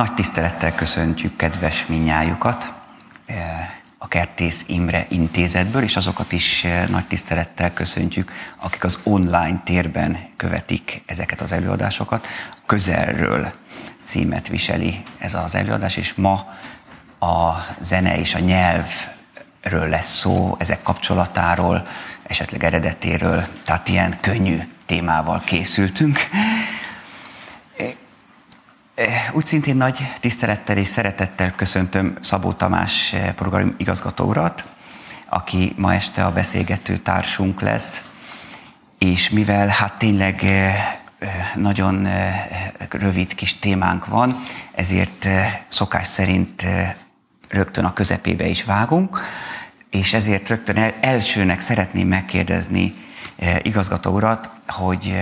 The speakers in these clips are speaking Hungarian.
Nagy tisztelettel köszöntjük kedves minnyájukat a Kertész Imre intézetből, és azokat is nagy tisztelettel köszöntjük, akik az online térben követik ezeket az előadásokat. Közelről címet viseli ez az előadás, és ma a zene és a nyelvről lesz szó, ezek kapcsolatáról, esetleg eredetéről, tehát ilyen könnyű témával készültünk. Úgy szintén nagy tisztelettel és szeretettel köszöntöm Szabó Tamás program igazgató aki ma este a beszélgető társunk lesz, és mivel hát tényleg nagyon rövid kis témánk van, ezért szokás szerint rögtön a közepébe is vágunk, és ezért rögtön elsőnek szeretném megkérdezni igazgató urat, hogy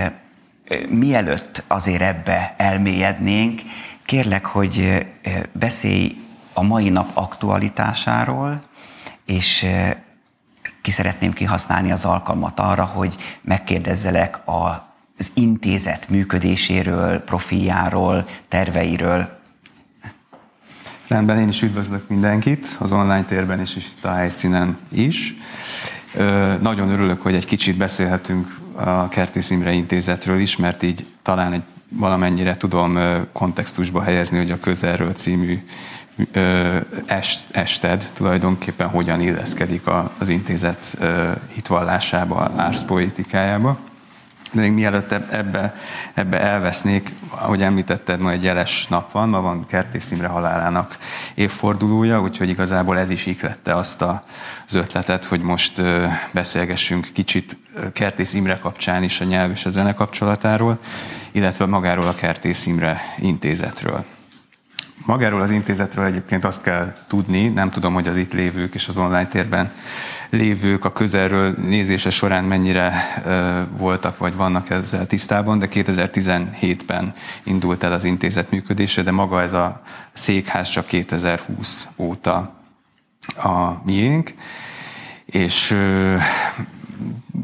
mielőtt azért ebbe elmélyednénk, kérlek, hogy beszélj a mai nap aktualitásáról, és ki szeretném kihasználni az alkalmat arra, hogy megkérdezzelek az intézet működéséről, profiljáról, terveiről. Rendben, én is üdvözlök mindenkit, az online térben és itt a helyszínen is. Nagyon örülök, hogy egy kicsit beszélhetünk a Kertész Imre Intézetről is, mert így talán egy valamennyire tudom kontextusba helyezni, hogy a Közelről című est, ested tulajdonképpen hogyan illeszkedik az intézet hitvallásába, árszpoetikájába. De még mielőtt ebbe, ebbe elvesznék, ahogy említetted, ma egy jeles nap van, ma van Kertész Imre halálának évfordulója, úgyhogy igazából ez is iklette azt az ötletet, hogy most beszélgessünk kicsit Kertész Imre kapcsán is a nyelv és a zene kapcsolatáról, illetve magáról a Kertész Imre intézetről. Magáról az intézetről egyébként azt kell tudni, nem tudom, hogy az itt lévők és az online térben lévők a közelről nézése során mennyire voltak vagy vannak ezzel tisztában, de 2017-ben indult el az intézet működése, de maga ez a székház csak 2020 óta a miénk, és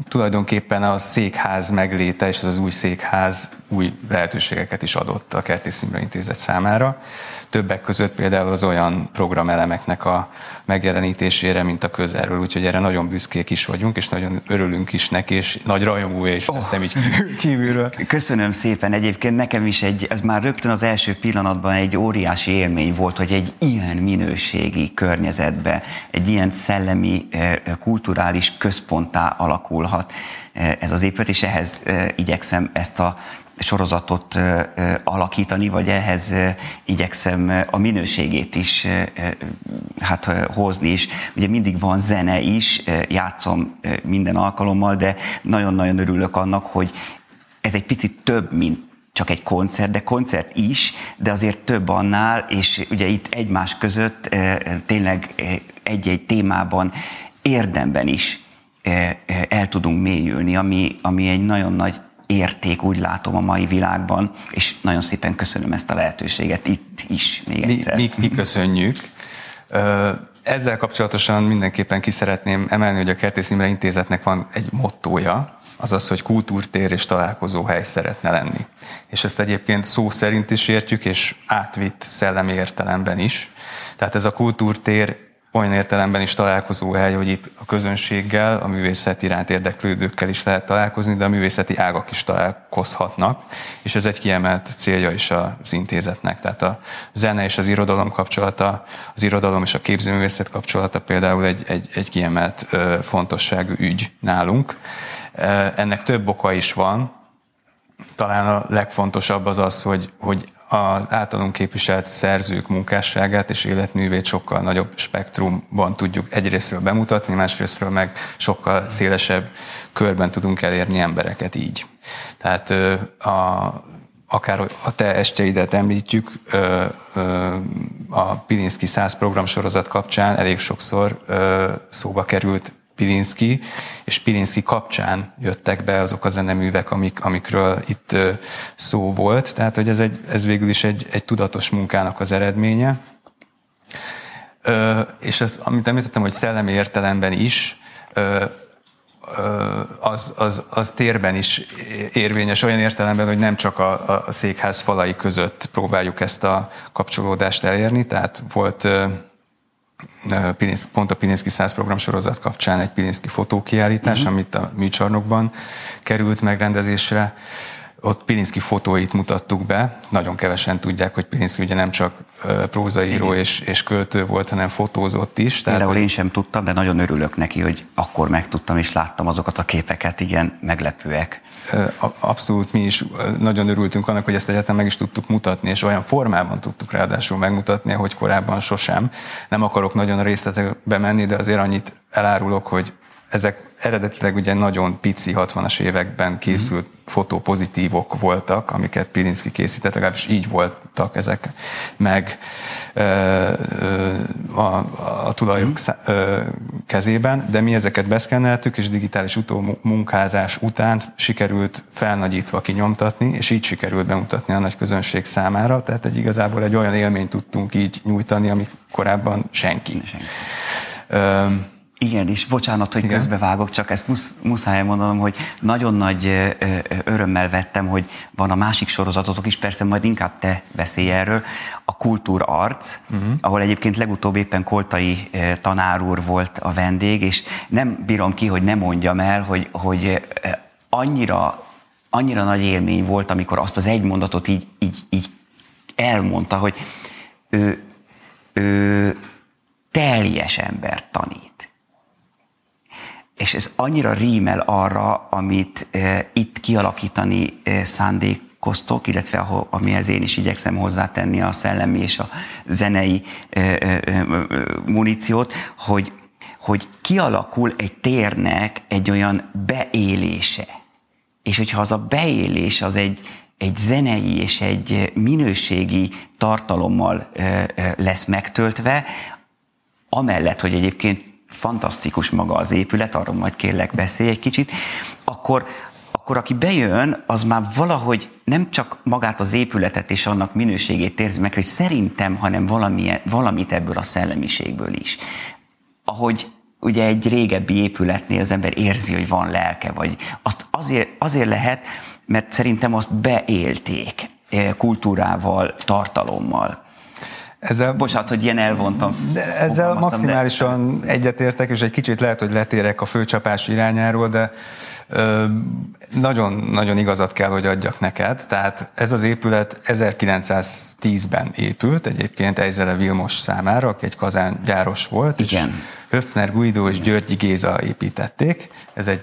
tulajdonképpen a székház megléte és az, az új székház új lehetőségeket is adott a Kertész Imre Intézet számára. Többek között például az olyan programelemeknek a megjelenítésére, mint a közelről, úgyhogy erre nagyon büszkék is vagyunk, és nagyon örülünk is neki, és nagy rajongó és oh. lettem így kívülről. Köszönöm szépen. Egyébként nekem is egy, ez már rögtön az első pillanatban egy óriási élmény volt, hogy egy ilyen minőségi környezetbe, egy ilyen szellemi, eh, kulturális központtá alakulhat eh, ez az épület, és ehhez eh, igyekszem ezt a sorozatot alakítani, vagy ehhez igyekszem a minőségét is hát, hozni is. Ugye mindig van zene is, játszom minden alkalommal, de nagyon-nagyon örülök annak, hogy ez egy picit több, mint csak egy koncert, de koncert is, de azért több annál, és ugye itt egymás között tényleg egy-egy témában érdemben is el tudunk mélyülni, ami, ami egy nagyon nagy érték, úgy látom a mai világban, és nagyon szépen köszönöm ezt a lehetőséget itt is még egyszer. Mi, mi, mi köszönjük. Ezzel kapcsolatosan mindenképpen ki szeretném emelni, hogy a Kertész Imre Intézetnek van egy mottója, azaz, hogy kultúrtér és találkozóhely szeretne lenni. És ezt egyébként szó szerint is értjük, és átvitt szellemi értelemben is. Tehát ez a kultúrtér olyan értelemben is találkozó hely, hogy itt a közönséggel, a művészet iránt érdeklődőkkel is lehet találkozni, de a művészeti ágak is találkozhatnak, és ez egy kiemelt célja is az intézetnek. Tehát a zene és az irodalom kapcsolata, az irodalom és a képzőművészet kapcsolata például egy, egy, egy kiemelt fontosságú ügy nálunk. Ennek több oka is van, talán a legfontosabb az az, hogy, hogy az általunk képviselt szerzők munkásságát és életművét sokkal nagyobb spektrumban tudjuk egyrésztről bemutatni, másrésztről meg sokkal szélesebb körben tudunk elérni embereket így. Tehát a, akár a te esteidet említjük, a Pilinszki 100 programsorozat kapcsán elég sokszor szóba került Pilinszki, és Pilinszki kapcsán jöttek be azok a zeneművek, amik, amikről itt szó volt. Tehát, hogy ez, egy, ez végül is egy, egy tudatos munkának az eredménye. És ez, amit említettem, hogy szellemi értelemben is, az, az, az térben is érvényes, olyan értelemben, hogy nem csak a, a székház falai között próbáljuk ezt a kapcsolódást elérni, tehát volt pont a Pilinszki 100 program sorozat kapcsán egy Pilinszki fotókiállítás, uh-huh. amit a műcsarnokban került megrendezésre, ott Pilinszki fotóit mutattuk be. Nagyon kevesen tudják, hogy Pilinszki ugye nem csak prózaíró és, és költő volt, hanem fotózott is. Tehát, Például én sem tudtam, de nagyon örülök neki, hogy akkor megtudtam és láttam azokat a képeket, igen, meglepőek. Abszolút mi is nagyon örültünk annak, hogy ezt egyetem meg is tudtuk mutatni, és olyan formában tudtuk ráadásul megmutatni, hogy korábban sosem. Nem akarok nagyon részletekbe menni, de azért annyit elárulok, hogy ezek eredetileg ugye nagyon pici 60-as években készült mm. fotopozitívok voltak, amiket Pirinszki készített, legalábbis így voltak ezek meg a, a tulajok mm. kezében, de mi ezeket beszkenneltük, és digitális utómunkázás után sikerült felnagyítva kinyomtatni, és így sikerült bemutatni a nagy közönség számára, tehát egy igazából egy olyan élményt tudtunk így nyújtani, amit korábban senki. senki. Igen, és bocsánat, hogy Igen. közbevágok, csak ezt musz, muszáj mondanom, hogy nagyon nagy örömmel vettem, hogy van a másik sorozatotok is, persze majd inkább te beszélj erről, a Kultúr Arc, uh-huh. ahol egyébként legutóbb éppen Koltai tanár úr volt a vendég, és nem bírom ki, hogy ne mondjam el, hogy, hogy annyira, annyira nagy élmény volt, amikor azt az egy mondatot így, így, így elmondta, hogy ő, ő teljes ember tanít és ez annyira rímel arra, amit e, itt kialakítani e, szándékoztok, illetve ahol, amihez én is igyekszem hozzátenni a szellemi és a zenei e, e, muníciót, hogy, hogy kialakul egy térnek egy olyan beélése. És hogyha az a beélés az egy, egy zenei és egy minőségi tartalommal lesz megtöltve, amellett, hogy egyébként fantasztikus maga az épület, arról majd kérlek beszélj egy kicsit, akkor, akkor aki bejön, az már valahogy nem csak magát az épületet és annak minőségét érzi meg, hogy szerintem, hanem valamilyen, valamit ebből a szellemiségből is. Ahogy ugye egy régebbi épületnél az ember érzi, hogy van lelke, vagy azt azért, azért lehet, mert szerintem azt beélték eh, kultúrával, tartalommal. Ezzel, Bocsánat, hogy ilyen elvontam. De ezzel maximálisan de... egyetértek, és egy kicsit lehet, hogy letérek a főcsapás irányáról, de nagyon-nagyon igazat kell, hogy adjak neked. Tehát ez az épület 1910-ben épült, egyébként Ejzele Vilmos számára, aki egy kazángyáros volt. Igen. És Höfner Guido és Györgyi Géza építették. Ez egy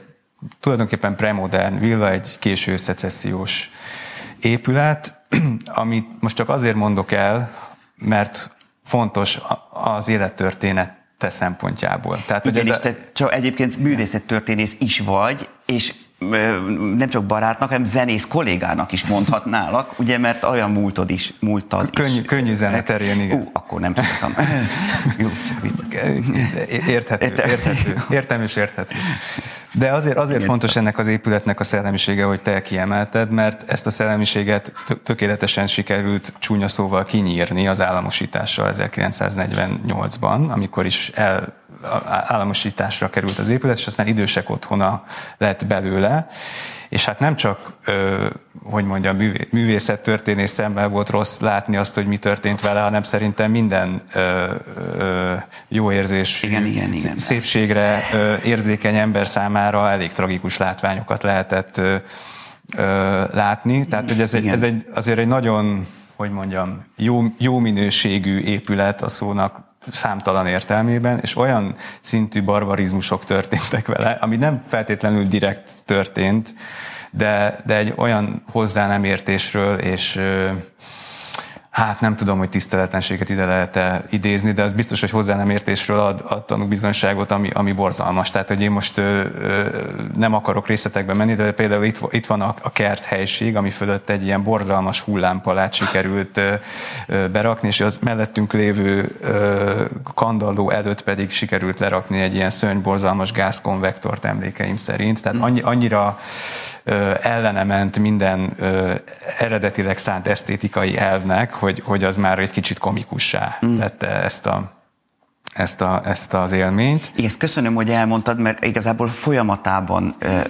tulajdonképpen premodern villa, egy késő szecessziós épület, amit most csak azért mondok el, mert fontos az élettörténet te szempontjából. Tehát, Igen, hogy ez és a... te csak egyébként művészettörténész is vagy, és nem csak barátnak, hanem zenész kollégának is mondhatnálak, ugye, mert olyan múltad is, múltad könnyű, is. Könnyű zene terén, igen. Ú, akkor nem tudtam. Jó, csak vicc. Érthető, érthető. Értem és érthető. De azért, azért fontos ennek az épületnek a szellemisége, hogy te kiemelted, mert ezt a szellemiséget tökéletesen sikerült csúnya szóval kinyírni az államosítással 1948-ban, amikor is el, államosításra került az épület, és aztán idősek otthona lett belőle, és hát nem csak, ö, hogy mondjam, művészettörténész szemmel volt rossz látni azt, hogy mi történt vele, hanem szerintem minden ö, ö, jó érzés, igen, igen, igen, szépségre ö, érzékeny ember számára elég tragikus látványokat lehetett ö, ö, látni. Tehát, hogy ez, egy, ez egy, azért egy nagyon, hogy mondjam, jó, jó minőségű épület a szónak számtalan értelmében, és olyan szintű barbarizmusok történtek vele, ami nem feltétlenül direkt történt, de, de egy olyan hozzá nem értésről és hát nem tudom, hogy tiszteletlenséget ide lehet-e idézni, de az biztos, hogy hozzá nem értésről ad, ad tanúbizonyságot, ami, ami borzalmas. Tehát, hogy én most ö, ö, nem akarok részletekbe menni, de például itt, itt van a, a kert helység, ami fölött egy ilyen borzalmas hullámpalát sikerült ö, ö, berakni, és az mellettünk lévő ö, kandalló előtt pedig sikerült lerakni egy ilyen szörnyborzalmas gázkonvektort emlékeim szerint. Tehát annyi, annyira ellene ment minden eredetileg szánt esztétikai elvnek, hogy, hogy az már egy kicsit komikussá mm. tette ezt a ezt, a, ezt az élményt. Igen, ezt köszönöm, hogy elmondtad, mert igazából folyamatában ö,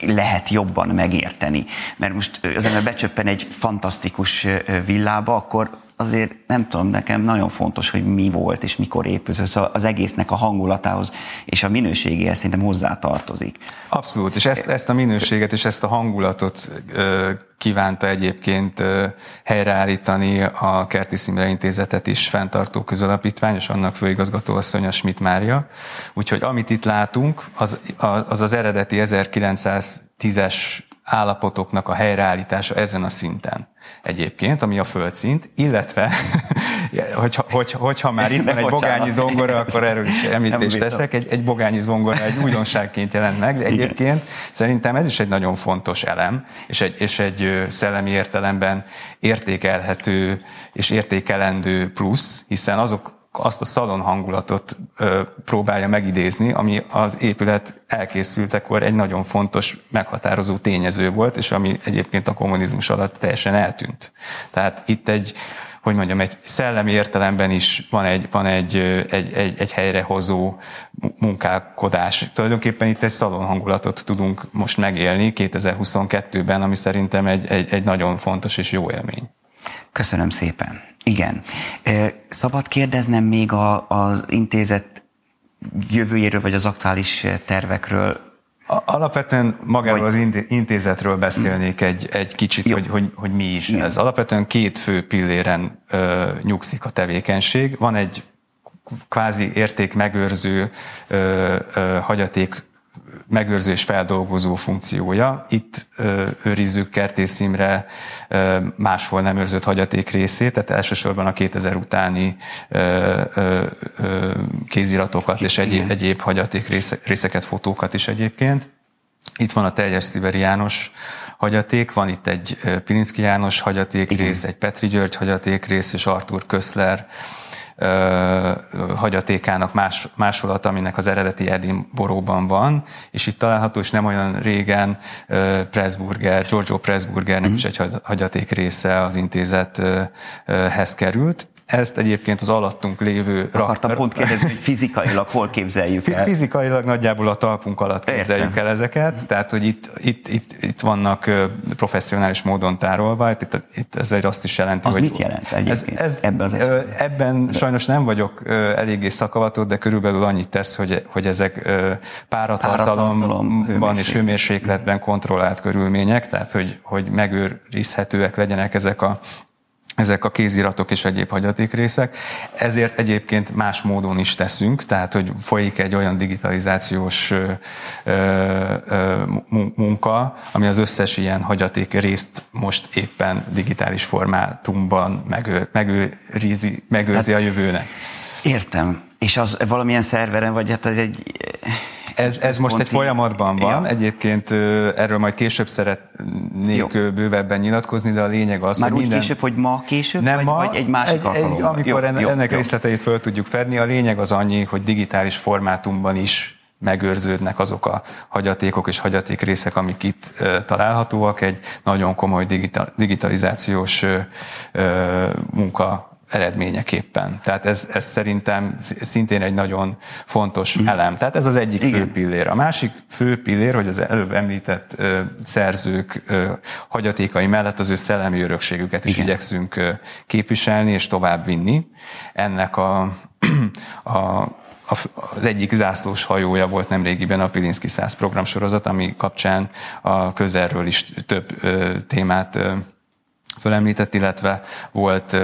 lehet jobban megérteni. Mert most az ember becsöppen egy fantasztikus villába, akkor azért nem tudom, nekem nagyon fontos, hogy mi volt és mikor épült. Szóval az egésznek a hangulatához és a minőségéhez szerintem hozzá tartozik. Abszolút, és ezt, ezt a minőséget és ezt a hangulatot ö, kívánta egyébként ö, helyreállítani a Kerti Szimre Intézetet is fenntartó közalapítvány, és annak főigazgatóasszonya Schmidt Mária. Úgyhogy amit itt látunk, az az, az eredeti 1910-es állapotoknak a helyreállítása ezen a szinten. Egyébként, ami a földszint, illetve, hogyha, hogy, hogyha már itt van egy bogányi zongora, akkor erről is említést teszek, egy, egy bogányi zongora egy újdonságként jelent meg, de egyébként szerintem ez is egy nagyon fontos elem, és egy, és egy szellemi értelemben értékelhető és értékelendő plusz, hiszen azok azt a szalon hangulatot ö, próbálja megidézni, ami az épület elkészültekor egy nagyon fontos, meghatározó tényező volt, és ami egyébként a kommunizmus alatt teljesen eltűnt. Tehát itt egy, hogy mondjam, egy szellemi értelemben is van egy, van egy, egy, egy, egy helyrehozó munkálkodás. Tulajdonképpen itt egy szalon hangulatot tudunk most megélni 2022-ben, ami szerintem egy, egy, egy nagyon fontos és jó élmény. Köszönöm szépen. Igen. Szabad kérdeznem még a, az intézet jövőjéről, vagy az aktuális tervekről? Alapvetően magáról az intézetről beszélnék egy, egy kicsit, hogy, hogy, hogy mi is Igen. ez. Alapvetően két fő pilléren ö, nyugszik a tevékenység. Van egy kvázi értékmegőrző ö, ö, hagyaték megőrző és feldolgozó funkciója. Itt őrizzük Kertész Imre máshol nem őrzött hagyaték részét, tehát elsősorban a 2000 utáni kéziratokat és egyéb, egyéb hagyaték része, részeket, fotókat is egyébként. Itt van a teljes Sziberi János hagyaték, van itt egy Pilinszki János hagyaték Igen. rész, egy Petri György hagyaték rész, és Artur Köszler hagyatékának más, másolata, aminek az eredeti Edinboróban van, és itt található, és nem olyan régen Pressburger, Giorgio Pressburgernek mm. is egy hagyaték része az intézethez került. Ezt egyébként az alattunk lévő... Akartam pont kérdezni, hogy fizikailag hol képzeljük el? Fizikailag nagyjából a talpunk alatt képzeljük Értem. el ezeket, tehát hogy itt, itt, itt, itt vannak professzionális módon tárolva, itt, itt ez egy azt is jelenti, az hogy... mit jelent egyébként ez, ez, ebben, az ebben de. sajnos nem vagyok eléggé szakavatott, de körülbelül annyit tesz, hogy, hogy ezek páratartalomban és hőmérsékletben kontrollált körülmények, tehát hogy, hogy megőrizhetőek legyenek ezek a ezek a kéziratok és egyéb hagyatékrészek. Ezért egyébként más módon is teszünk, tehát hogy folyik egy olyan digitalizációs ö, ö, munka, ami az összes ilyen hagyaték részt most éppen digitális formátumban megő, megőrizi, megőrzi hát, a jövőnek. Értem. És az valamilyen szerveren, vagy hát ez egy ez, ez most egy folyamatban van, ja. egyébként erről majd később szeretnék Jó. bővebben nyilatkozni, de a lényeg az, Már hogy minden... később, hogy ma később, nem vagy, ma, vagy egy másik egy, egy, Amikor jó, ennek, ennek jó. részleteit föl tudjuk fedni, a lényeg az annyi, hogy digitális formátumban is megőrződnek azok a hagyatékok és hagyatékrészek, amik itt e, találhatóak. Egy nagyon komoly digitalizációs e, munka eredményeképpen. Tehát ez, ez szerintem szintén egy nagyon fontos mm. elem. Tehát ez az egyik Igen. fő pillér. A másik fő pillér, hogy az előbb említett ö, szerzők ö, hagyatékai mellett az ő szellemi örökségüket is Igen. igyekszünk ö, képviselni és továbbvinni. Ennek a, a az egyik zászlós hajója volt nemrégiben a Pilinszki 100 programsorozat, ami kapcsán a közelről is több témát fölemlített, illetve volt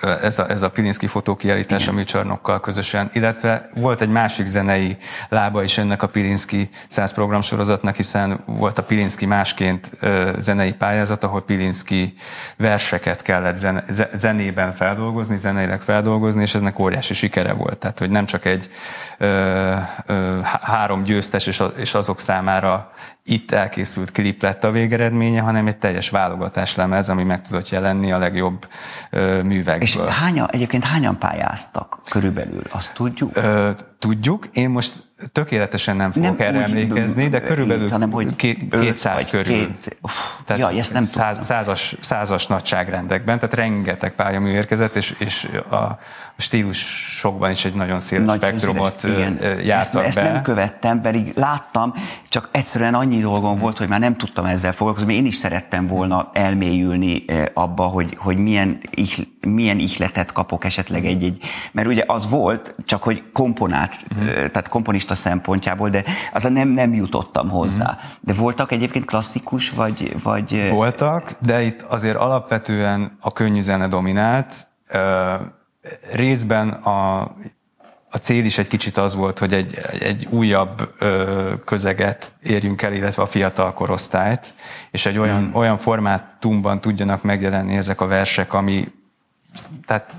ez a, ez a Pilinszki fotókiállítás a műcsarnokkal közösen, illetve volt egy másik zenei lába is ennek a Pilinszki 100 programsorozatnak, hiszen volt a Pilinszki másként zenei pályázat, ahol Pilinszki verseket kellett zene, zenében feldolgozni, zeneileg feldolgozni, és ennek óriási sikere volt. Tehát, hogy nem csak egy ö, ö, három győztes és, és azok számára itt elkészült klip lett a végeredménye, hanem egy teljes válogatás lemez, ami meg tudott jelenni a legjobb ö, művekből. És hányan, egyébként hányan pályáztak körülbelül? Azt tudjuk? Ö, tudjuk. Én most tökéletesen nem fogok nem erre úgy, emlékezni, de körülbelül hanem, hogy két, 200 körül. Két, uff, tehát ja, ezt nem száz, százas, százas nagyságrendekben, tehát rengeteg pályamű érkezett, és, és a stílusokban is egy nagyon széles Nagy spektrumot jártak ezt, be. Ezt nem követtem, pedig láttam, csak egyszerűen annyi dolgom volt, hogy már nem tudtam ezzel foglalkozni. Én is szerettem volna elmélyülni abba, hogy, hogy milyen, milyen ihletet kapok esetleg egy-egy, mert ugye az volt, csak hogy komponált, uh-huh. tehát komponista szempontjából, de aztán nem, nem jutottam hozzá. Uh-huh. De voltak egyébként klasszikus, vagy, vagy... Voltak, de itt azért alapvetően a könnyű zene dominált, részben a, a cél is egy kicsit az volt, hogy egy, egy újabb ö, közeget érjünk el, illetve a fiatal korosztályt, és egy olyan, hmm. olyan formátumban tudjanak megjelenni ezek a versek, ami tehát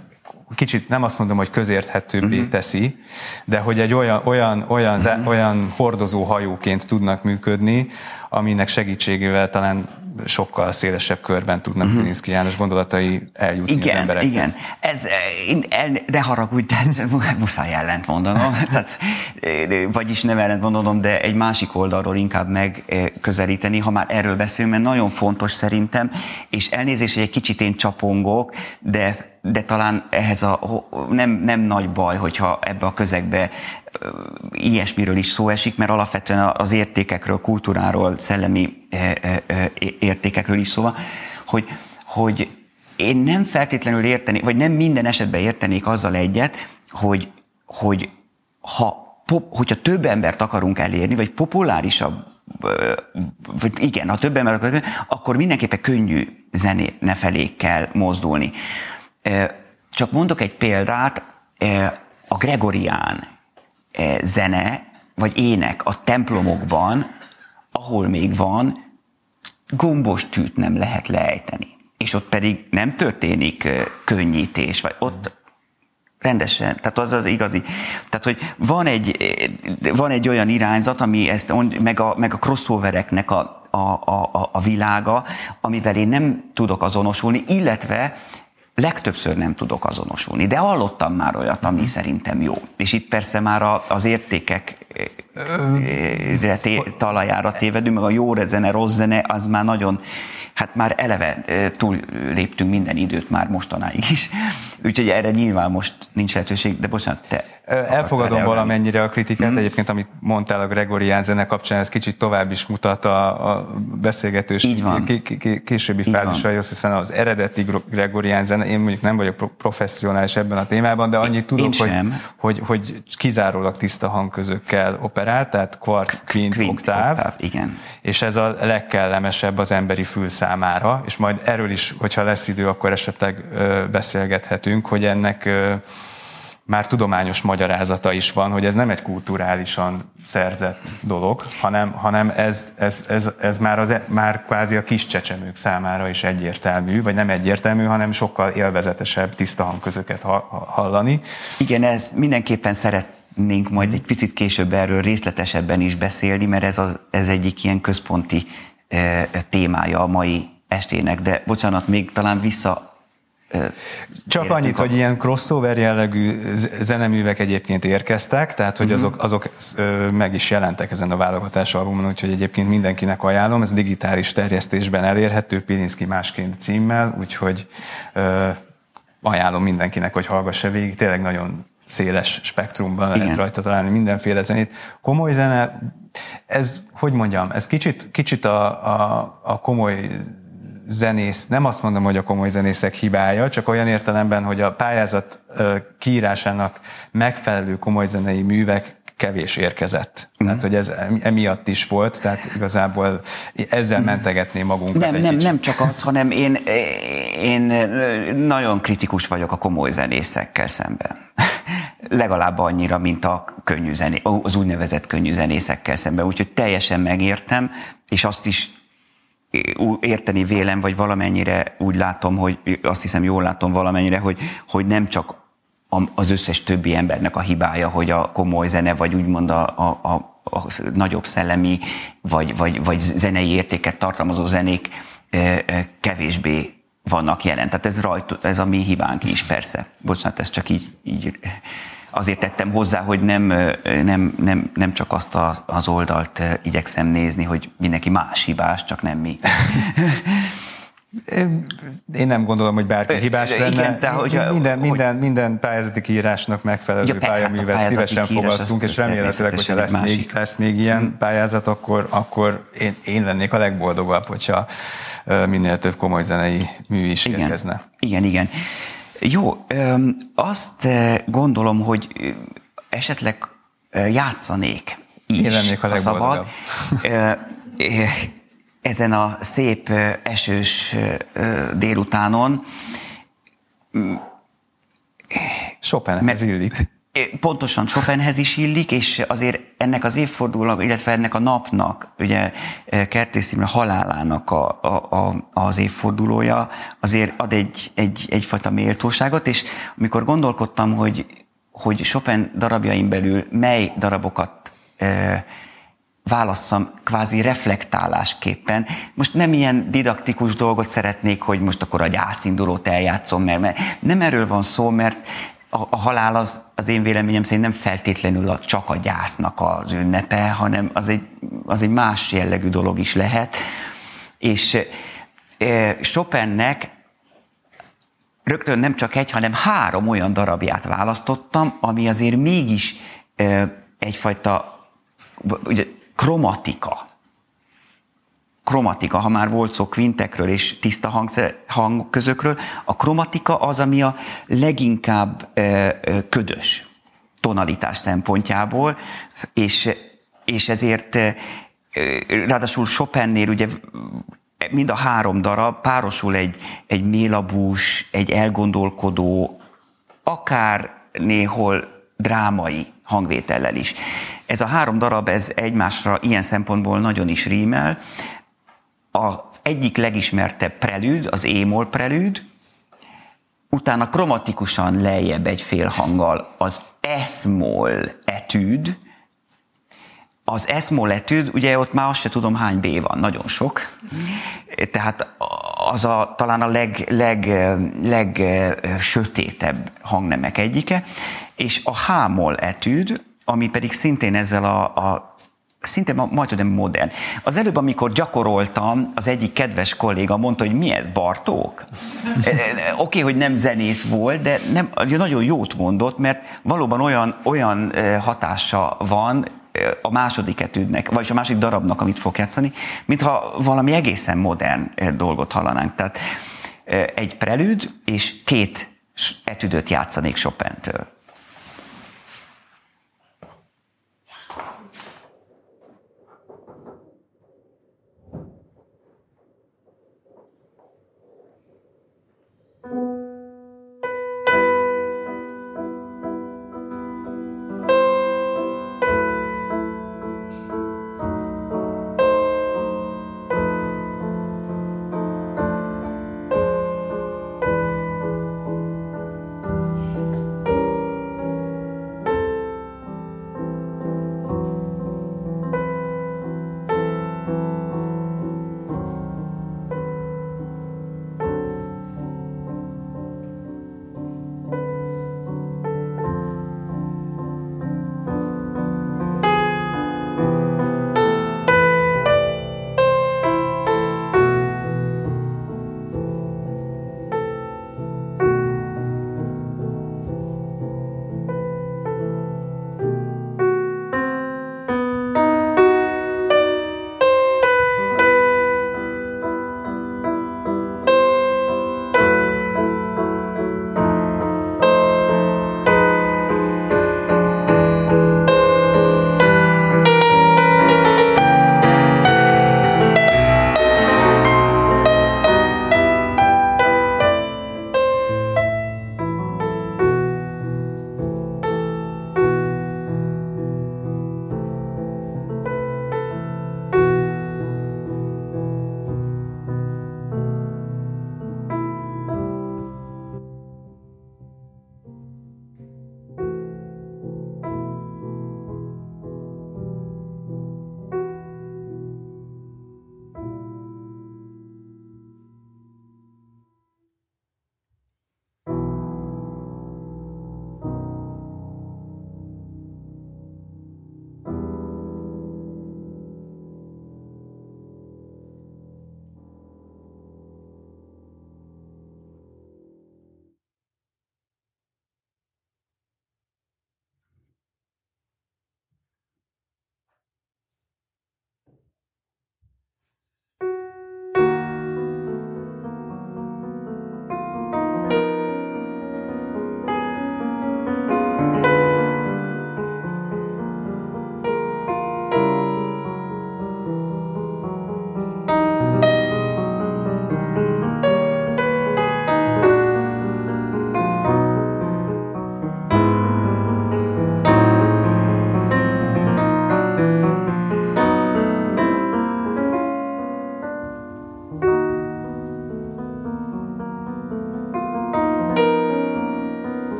kicsit nem azt mondom, hogy közérthetőbbé uh-huh. teszi, de hogy egy olyan, olyan, olyan, uh-huh. olyan hordozó hajóként tudnak működni, aminek segítségével talán sokkal szélesebb körben tudnak uh-huh. Pilinszki János gondolatai eljutni igen, az emberekhez. Igen, ez, én el, de haragudj, de muszáj ellent mondanom, tehát, vagyis nem ellent mondanom, de egy másik oldalról inkább megközelíteni, ha már erről beszélünk, mert nagyon fontos szerintem, és elnézést, hogy egy kicsit én csapongok, de de talán ehhez a, nem, nem nagy baj, hogyha ebbe a közegbe ilyesmiről is szó esik, mert alapvetően az értékekről, kultúráról, szellemi értékekről is szó van, hogy, hogy én nem feltétlenül érteni, vagy nem minden esetben értenék azzal egyet, hogy, hogy ha hogyha több embert akarunk elérni, vagy populárisabb, vagy igen, ha több akarunk, akkor mindenképpen könnyű zené felé kell mozdulni. Csak mondok egy példát, a gregorián zene, vagy ének a templomokban, ahol még van, gombos tűt nem lehet leejteni. És ott pedig nem történik könnyítés, vagy ott rendesen, tehát az az igazi. Tehát, hogy van egy, van egy olyan irányzat, ami ezt, meg a, meg a crossovereknek a, a, a, a világa, amivel én nem tudok azonosulni, illetve legtöbbször nem tudok azonosulni, de hallottam már olyat, ami szerintem jó. És itt persze már az értékek talajára tévedünk, meg a jó zene, rossz zene, az már nagyon hát már eleve túl léptünk minden időt már mostanáig is. Úgyhogy erre nyilván most nincs lehetőség, de bocsánat, te Elfogadom valamennyire a kritikát, mm. egyébként amit mondtál a Gregorián zene kapcsán, ez kicsit tovább is mutat a, a beszélgetős Így van. K- k- későbbi fázisaihoz, hiszen az eredeti Gregorián zene, én mondjuk nem vagyok professzionális ebben a témában, de annyit tudok, hogy, hogy, hogy kizárólag tiszta hangközökkel operál, tehát kvart, quint, quint oktáv, oktáv, igen. és ez a legkellemesebb az emberi fül számára, és majd erről is, hogyha lesz idő, akkor esetleg beszélgethetünk, hogy ennek már tudományos magyarázata is van, hogy ez nem egy kulturálisan szerzett dolog, hanem, hanem ez, ez, ez, ez már, az, már kvázi a kis csecsemők számára is egyértelmű, vagy nem egyértelmű, hanem sokkal élvezetesebb tiszta hangközöket hallani. Igen, ez mindenképpen szeretnénk majd egy picit később erről részletesebben is beszélni, mert ez, az, ez egyik ilyen központi e, témája a mai estének, de bocsánat, még talán vissza csak annyit, a... hogy ilyen crossover jellegű zeneművek egyébként érkeztek, tehát hogy uh-huh. azok, azok meg is jelentek ezen a válogatás albumon, úgyhogy egyébként mindenkinek ajánlom, ez digitális terjesztésben elérhető, Pilinszki másként címmel, úgyhogy ajánlom mindenkinek, hogy hallgassa végig, tényleg nagyon széles spektrumban Igen. lehet rajta találni mindenféle zenét. Komoly zene, ez, hogy mondjam, ez kicsit, kicsit a, a, a komoly zenész, nem azt mondom, hogy a komoly zenészek hibája, csak olyan értelemben, hogy a pályázat kiírásának megfelelő komoly zenei művek kevés érkezett. Mm. Tehát, hogy ez emiatt is volt, tehát igazából ezzel mhm. mentegetném magunkat Nem, nem, nem csak az, hanem én, én nagyon kritikus vagyok a komoly zenészekkel szemben. Legalább annyira, mint a könnyű zené, az úgynevezett könnyű zenészekkel szemben. Úgyhogy teljesen megértem, és azt is érteni vélem, vagy valamennyire úgy látom, hogy azt hiszem jól látom valamennyire, hogy, hogy nem csak az összes többi embernek a hibája, hogy a komoly zene, vagy úgymond a, a, a, a nagyobb szellemi, vagy, vagy, vagy zenei értéket tartalmazó zenék kevésbé vannak jelen. Tehát ez, rajt, ez a mi hibánk is, persze. Bocsánat, ez csak így, így azért tettem hozzá, hogy nem, nem, nem, nem csak azt az oldalt igyekszem nézni, hogy mindenki más hibás, csak nem mi. Én nem gondolom, hogy bárki hibás lenne. Igen, de, hogy, minden, hogy, minden, minden pályázati kiírásnak megfelelő ja, pályaművet hát szívesen fogadtunk, és remélhetőleg, hogyha lesz még, lesz még ilyen hmm. pályázat, akkor, akkor én, én lennék a legboldogabb, hogyha minél több komoly zenei mű is igen. érkezne. Igen, igen. Jó, azt gondolom, hogy esetleg játszanék is, Én lennék a. Szabad ezen a szép esős délutánon. Chopinhez illik. Pontosan Chopinhez is illik, és azért ennek az évfordulónak, illetve ennek a napnak, ugye Kertész Imre halálának a, a, a, az évfordulója azért ad egy, egy, egyfajta méltóságot, és amikor gondolkodtam, hogy, hogy Chopin darabjain belül mely darabokat válasszam kvázi reflektálásképpen. Most nem ilyen didaktikus dolgot szeretnék, hogy most akkor a gyászindulót eljátszom, mert, mert nem erről van szó, mert a, a halál az, az én véleményem szerint nem feltétlenül a, csak a gyásznak az ünnepe, hanem az egy, az egy más jellegű dolog is lehet. És e, Chopinnek rögtön nem csak egy, hanem három olyan darabját választottam, ami azért mégis e, egyfajta ugye, kromatika. Kromatika, ha már volt szó kvintekről és tiszta hangszer, hangközökről, a kromatika az, ami a leginkább ködös tonalitás szempontjából, és, és ezért ráadásul Chopinnél ugye mind a három darab párosul egy, egy mélabús, egy elgondolkodó, akár néhol drámai hangvétellel is. Ez a három darab, ez egymásra ilyen szempontból nagyon is rímel. Az egyik legismertebb prelűd, az émol prelűd, utána kromatikusan lejjebb egy fél hanggal az eszmol etűd, az eszmol etűd, ugye ott már azt se tudom hány B van, nagyon sok. Tehát az a, talán a leg, leg, leg sötétebb hangnemek egyike, és a hámol etűd, ami pedig szintén ezzel a, a szinte majd tudom modern. Az előbb, amikor gyakoroltam, az egyik kedves kolléga mondta, hogy mi ez, Bartók? E, e, oké, hogy nem zenész volt, de nem, nagyon jót mondott, mert valóban olyan, olyan e, hatása van a második etűdnek, vagyis a másik darabnak, amit fog játszani, mintha valami egészen modern dolgot hallanánk. Tehát egy prelűd és két etűdöt játszanék Chopin-től.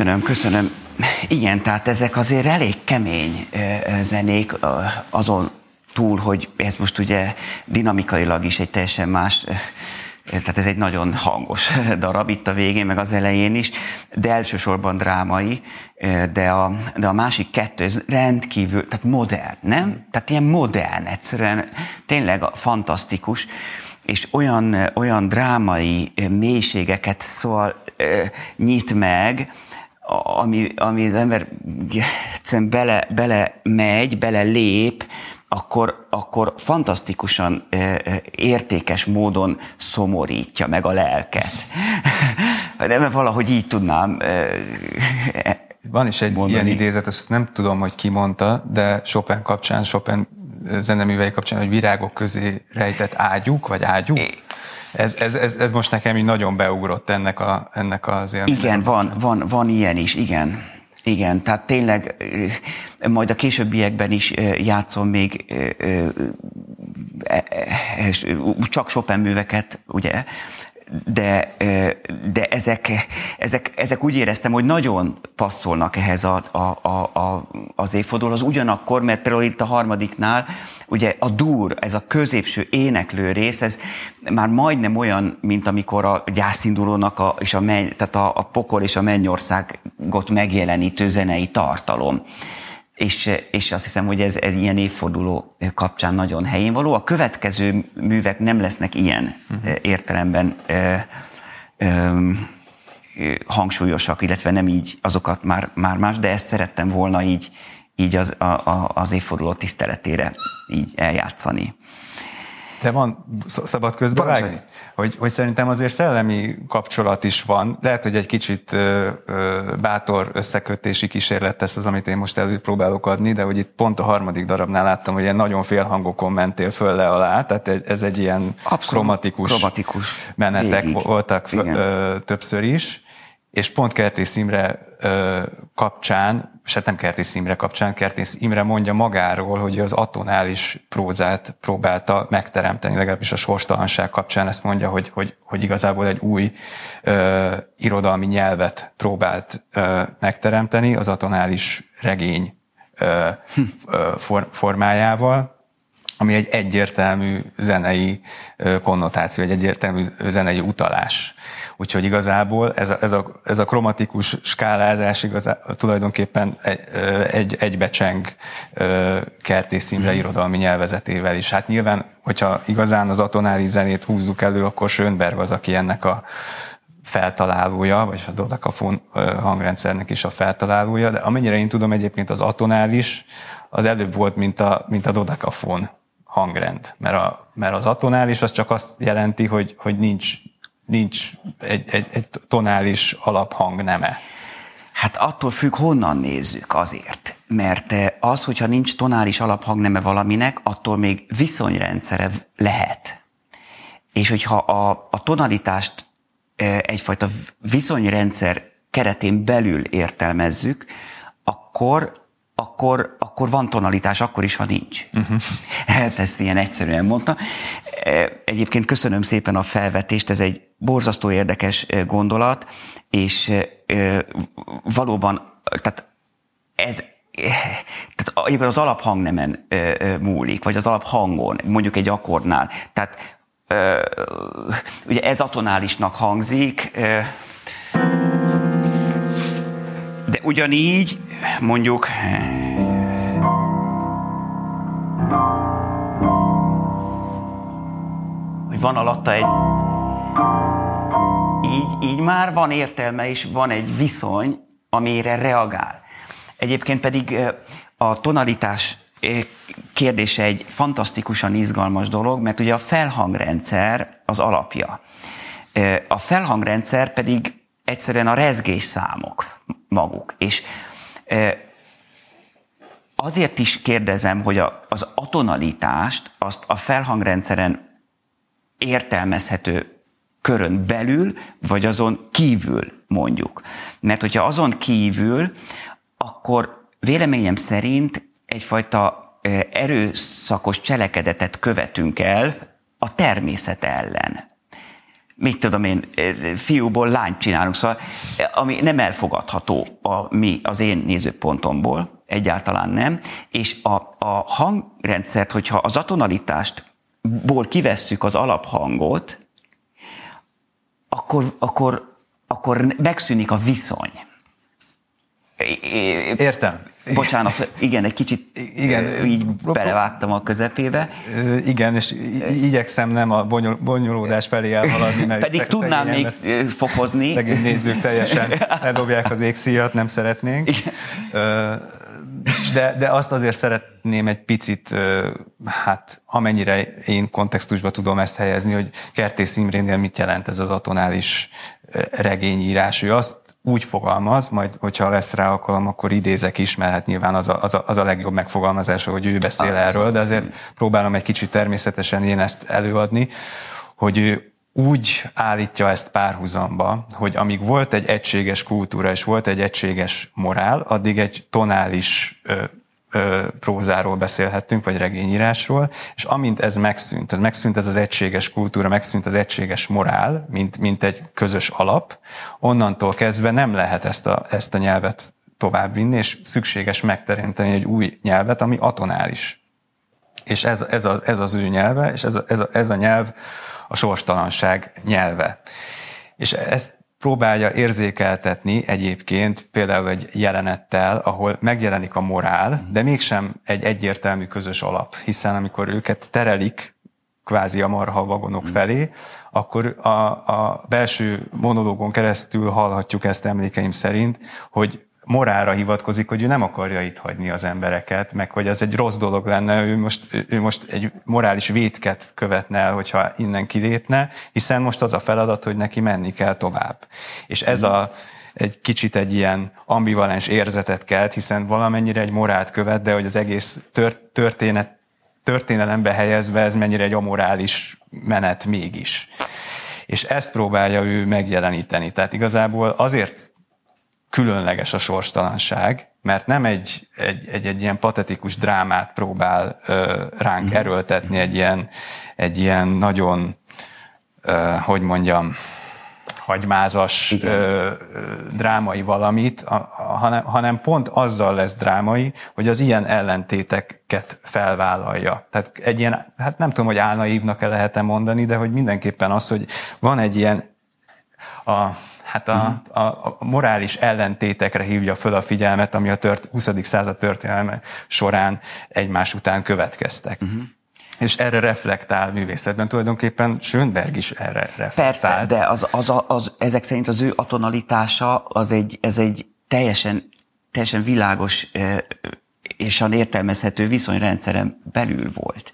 Köszönöm, köszönöm. Igen, tehát ezek azért elég kemény zenék azon túl, hogy ez most ugye dinamikailag is egy teljesen más tehát ez egy nagyon hangos darab itt a végén, meg az elején is, de elsősorban drámai, de a, de a másik kettő, ez rendkívül, tehát modern, nem? Tehát ilyen modern, egyszerűen tényleg fantasztikus, és olyan, olyan drámai mélységeket szóval nyit meg, ami, ami az ember egyszerűen bele, bele megy, bele lép, akkor, akkor fantasztikusan értékes módon szomorítja meg a lelket. De valahogy így tudnám Van is egy mondani. ilyen idézet, ezt nem tudom, hogy ki mondta, de Chopin kapcsán, Chopin zeneművei kapcsán, hogy virágok közé rejtett ágyuk, vagy ágyuk. É. Ez, ez, ez, ez most nekem így nagyon beugrott ennek, a, ennek az élménynek. Igen, van, van, van ilyen is, igen. Igen, tehát tényleg majd a későbbiekben is játszom még csak Chopin műveket, ugye, de, de ezek, ezek, ezek úgy éreztem, hogy nagyon passzolnak ehhez a, a, a, a, az évfordulóhoz, ugyanakkor, mert például itt a harmadiknál, ugye a dur, ez a középső éneklő rész, ez már majdnem olyan, mint amikor a gyászindulónak a, és a, menny, tehát a, a pokol és a mennyországot megjelenítő zenei tartalom és, és azt hiszem, hogy ez, ez ilyen évforduló kapcsán nagyon helyén való. A következő művek nem lesznek ilyen uh-huh. értelemben ö, ö, hangsúlyosak, illetve nem így azokat már, már más, de ezt szerettem volna így, így az, a, a, az évforduló tiszteletére így eljátszani. De van szabad közbevágni? Hogy, hogy szerintem azért szellemi kapcsolat is van. Lehet, hogy egy kicsit ö, ö, bátor összekötési kísérlet tesz az, amit én most előpróbálok adni, de hogy itt pont a harmadik darabnál láttam, hogy ilyen nagyon félhangokon mentél föl le alá, tehát ez egy ilyen Abszolút, kromatikus, kromatikus menetek Végig. voltak föl, ö, többször is és pont Kertész Imre ö, kapcsán, se nem Kertész Imre kapcsán, Kertész Imre mondja magáról, hogy az atonális prózát próbálta megteremteni, legalábbis a sorstalanság kapcsán ezt mondja, hogy, hogy, hogy igazából egy új ö, irodalmi nyelvet próbált ö, megteremteni az atonális regény ö, ö, for, formájával, ami egy egyértelmű zenei konnotáció, egy egyértelmű zenei utalás. Úgyhogy igazából ez a, ez a, ez a kromatikus skálázás igazá, tulajdonképpen egy, egy, egybecseng Kertész Imre irodalmi nyelvezetével is. Hát nyilván, hogyha igazán az atonári zenét húzzuk elő, akkor Schönberg az, aki ennek a feltalálója, vagy a dodakafon hangrendszernek is a feltalálója, de amennyire én tudom, egyébként az atonális az előbb volt, mint a, mint a dodakafon hangrend, mert, a, mert az atonális az csak azt jelenti, hogy, hogy nincs nincs egy, egy, egy tonális alaphang neme? Hát attól függ, honnan nézzük azért. Mert eh, az, hogyha nincs tonális neme valaminek, attól még viszonyrendszere lehet. És hogyha a, a tonalitást eh, egyfajta viszonyrendszer keretén belül értelmezzük, akkor akkor, akkor van tonalitás, akkor is, ha nincs. Uh-huh. Hát ezt ilyen egyszerűen mondta. E, egyébként köszönöm szépen a felvetést, ez egy borzasztó érdekes e, gondolat, és e, valóban, tehát ez tehát az alaphangnemen múlik, vagy az alaphangon, mondjuk egy akkordnál. Tehát ugye ez atonálisnak hangzik, de ugyanígy mondjuk hogy van alatta egy így, így már van értelme, és van egy viszony, amire reagál. Egyébként pedig a tonalitás kérdése egy fantasztikusan izgalmas dolog, mert ugye a felhangrendszer az alapja. A felhangrendszer pedig egyszerűen a rezgés számok maguk. És azért is kérdezem, hogy a, az atonalitást azt a felhangrendszeren értelmezhető körön belül, vagy azon kívül mondjuk. Mert hogyha azon kívül, akkor véleményem szerint egyfajta erőszakos cselekedetet követünk el a természet ellen. Mit tudom én, fiúból lányt csinálunk, szóval ami nem elfogadható a, mi, az én nézőpontomból, egyáltalán nem, és a, a hangrendszert, hogyha az atonalitást ból kivesszük az alaphangot, akkor, akkor, akkor megszűnik a viszony. Értem. Bocsánat, igen, egy kicsit igen, így belevágtam a közepébe. Igen, és igyekszem nem a bonyolódás felé elhaladni. Mert Pedig tudnám még fokozni. Szegény nézők teljesen ledobják az égszíjat, nem szeretnénk. Igen. De, de azt azért szeretném egy picit, hát amennyire én kontextusba tudom ezt helyezni, hogy Kertész Imrénél mit jelent ez az atonális regényírás. Ő azt úgy fogalmaz, majd hogyha lesz rá alkalom, akkor idézek is, mert hát nyilván az a, az a, az a legjobb megfogalmazás, hogy ő beszél erről, de azért próbálom egy kicsit természetesen én ezt előadni, hogy ő úgy állítja ezt párhuzamba, hogy amíg volt egy egységes kultúra és volt egy egységes morál, addig egy tonális ö, ö, prózáról beszélhettünk, vagy regényírásról, és amint ez megszűnt, tehát megszűnt ez az egységes kultúra, megszűnt az egységes morál, mint, mint egy közös alap, onnantól kezdve nem lehet ezt a, ezt a nyelvet továbbvinni, és szükséges megteremteni egy új nyelvet, ami atonális. És ez, ez, a, ez az ő nyelve, és ez a, ez a, ez a nyelv a sorstalanság nyelve. És ezt próbálja érzékeltetni egyébként például egy jelenettel, ahol megjelenik a morál, de mégsem egy egyértelmű közös alap, hiszen amikor őket terelik kvázi a marha vagonok felé, akkor a, a belső monológon keresztül hallhatjuk ezt emlékeim szerint, hogy morára hivatkozik, hogy ő nem akarja itt hagyni az embereket, meg hogy ez egy rossz dolog lenne, ő most, ő most egy morális vétket követne el, hogyha innen kilépne, hiszen most az a feladat, hogy neki menni kell tovább. És ez a, egy kicsit egy ilyen ambivalens érzetet kelt, hiszen valamennyire egy morált követ, de hogy az egész történet, történelembe helyezve ez mennyire egy amorális menet mégis. És ezt próbálja ő megjeleníteni. Tehát igazából azért különleges a sorstalanság, mert nem egy, egy, egy, egy ilyen patetikus drámát próbál ö, ránk mhm. erőltetni, egy ilyen, egy ilyen nagyon, ö, hogy mondjam, hagymázas ö, drámai valamit, a, a, hanem, hanem pont azzal lesz drámai, hogy az ilyen ellentéteket felvállalja. Tehát egy ilyen, hát nem tudom, hogy álnaívnak-e lehet-e mondani, de hogy mindenképpen az, hogy van egy ilyen a, hát a, a, a morális ellentétekre hívja föl a figyelmet, ami a tört, 20. század történelme során egymás után következtek. Uh-huh. És erre reflektál művészetben. Tulajdonképpen Schönberg is erre reflektál. Persze, de az, az, az, az, ezek szerint az ő atonalitása az egy, ez egy teljesen, teljesen világos és értelmezhető viszonyrendszeren belül volt.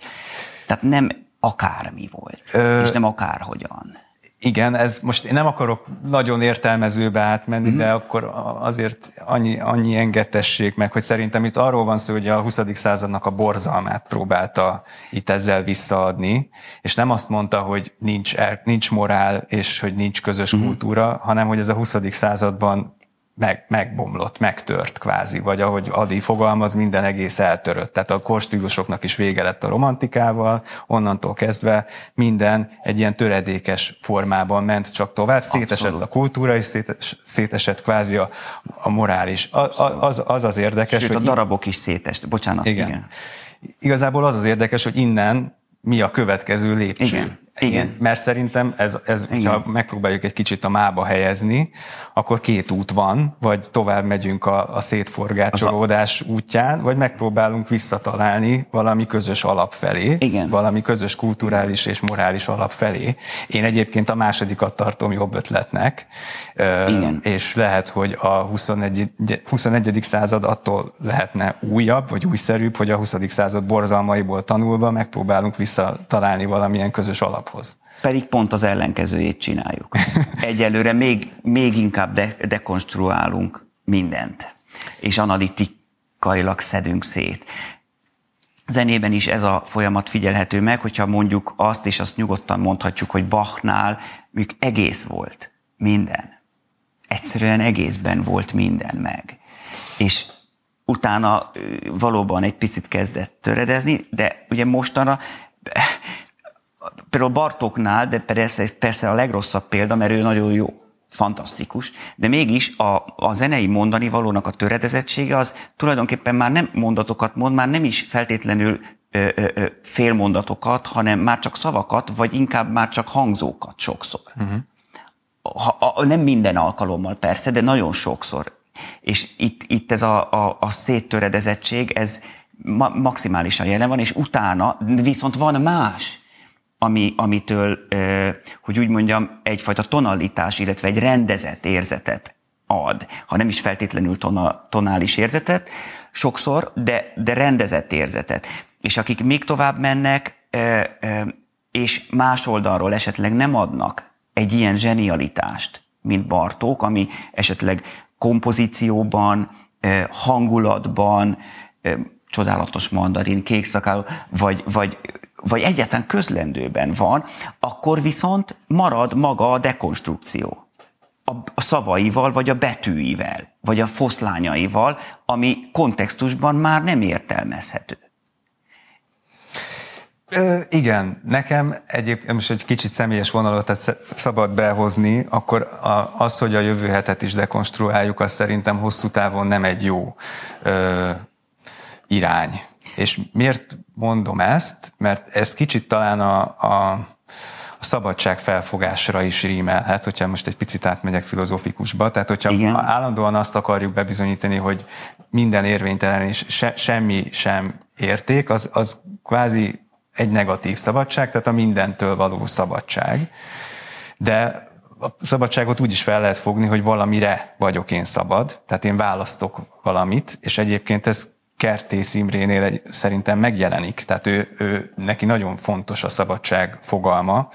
Tehát nem akármi volt, Ö... és nem akárhogyan. Igen, ez most én nem akarok nagyon értelmezőbe átmenni, mm-hmm. de akkor azért annyi, annyi engedtessék meg, hogy szerintem itt arról van szó, hogy a 20. századnak a borzalmát próbálta itt ezzel visszaadni, és nem azt mondta, hogy nincs, nincs morál, és hogy nincs közös mm-hmm. kultúra, hanem hogy ez a 20. században meg, megbomlott, megtört kvázi, vagy ahogy Adi fogalmaz, minden egész eltörött. Tehát a korstílusoknak is vége lett a romantikával, onnantól kezdve minden egy ilyen töredékes formában ment csak tovább, szétesett Abszolút. a kultúra, és szétes, szétesett kvázi a, a morális. A, a, az, az az érdekes, Sőt, hogy... a darabok is szétest, bocsánat. Igen. igen. Igazából az az érdekes, hogy innen mi a következő lépcső. Igen. Igen. Mert szerintem ez, ez ha megpróbáljuk egy kicsit a mába helyezni, akkor két út van, vagy tovább megyünk a, a szétforgácsolódás a... útján, vagy megpróbálunk visszatalálni valami közös alap felé, Igen. valami közös kulturális és morális alap felé. Én egyébként a másodikat tartom jobb ötletnek, Igen. és lehet, hogy a 21. 21. század attól lehetne újabb, vagy újszerűbb, hogy a 20. század borzalmaiból tanulva megpróbálunk visszatalálni valamilyen közös alap alaphoz. Pedig pont az ellenkezőjét csináljuk. Egyelőre még, még inkább de, dekonstruálunk mindent, és analitikailag szedünk szét. Zenében is ez a folyamat figyelhető meg, hogyha mondjuk azt, és azt nyugodtan mondhatjuk, hogy Bachnál még egész volt minden. Egyszerűen egészben volt minden meg. És utána valóban egy picit kezdett töredezni, de ugye mostanra például Bartóknál, de persze, persze a legrosszabb példa, mert ő nagyon jó, fantasztikus, de mégis a, a zenei mondani valónak a töredezettsége az tulajdonképpen már nem mondatokat mond, már nem is feltétlenül ö, ö, ö, félmondatokat, hanem már csak szavakat, vagy inkább már csak hangzókat sokszor. Uh-huh. Ha, a, nem minden alkalommal persze, de nagyon sokszor. És itt, itt ez a, a, a széttöredezettség, ez ma, maximálisan jelen van, és utána viszont van más, ami, amitől, hogy úgy mondjam, egyfajta tonalitás, illetve egy rendezett érzetet ad, ha nem is feltétlenül tona, tonális érzetet, sokszor, de, de rendezett érzetet. És akik még tovább mennek, és más oldalról esetleg nem adnak egy ilyen zsenialitást, mint Bartók, ami esetleg kompozícióban, hangulatban, csodálatos mandarin, kékszakáló, vagy, vagy, vagy egyetlen közlendőben van, akkor viszont marad maga a dekonstrukció. A szavaival, vagy a betűivel, vagy a foszlányaival, ami kontextusban már nem értelmezhető. Ö, igen, nekem egyébként most egy kicsit személyes vonalat szabad behozni, akkor a, az, hogy a jövő hetet is dekonstruáljuk, az szerintem hosszú távon nem egy jó ö, irány. És miért mondom ezt? Mert ez kicsit talán a, a, a szabadság felfogásra is rímelhet, hogyha most egy picit átmegyek filozófikusba. Tehát, hogyha Igen. állandóan azt akarjuk bebizonyítani, hogy minden érvénytelen és se, semmi sem érték, az, az kvázi egy negatív szabadság, tehát a mindentől való szabadság. De a szabadságot úgy is fel lehet fogni, hogy valamire vagyok én szabad, tehát én választok valamit, és egyébként ez Kertész Imrénél egy, szerintem megjelenik, tehát ő, ő, neki nagyon fontos a szabadság fogalma,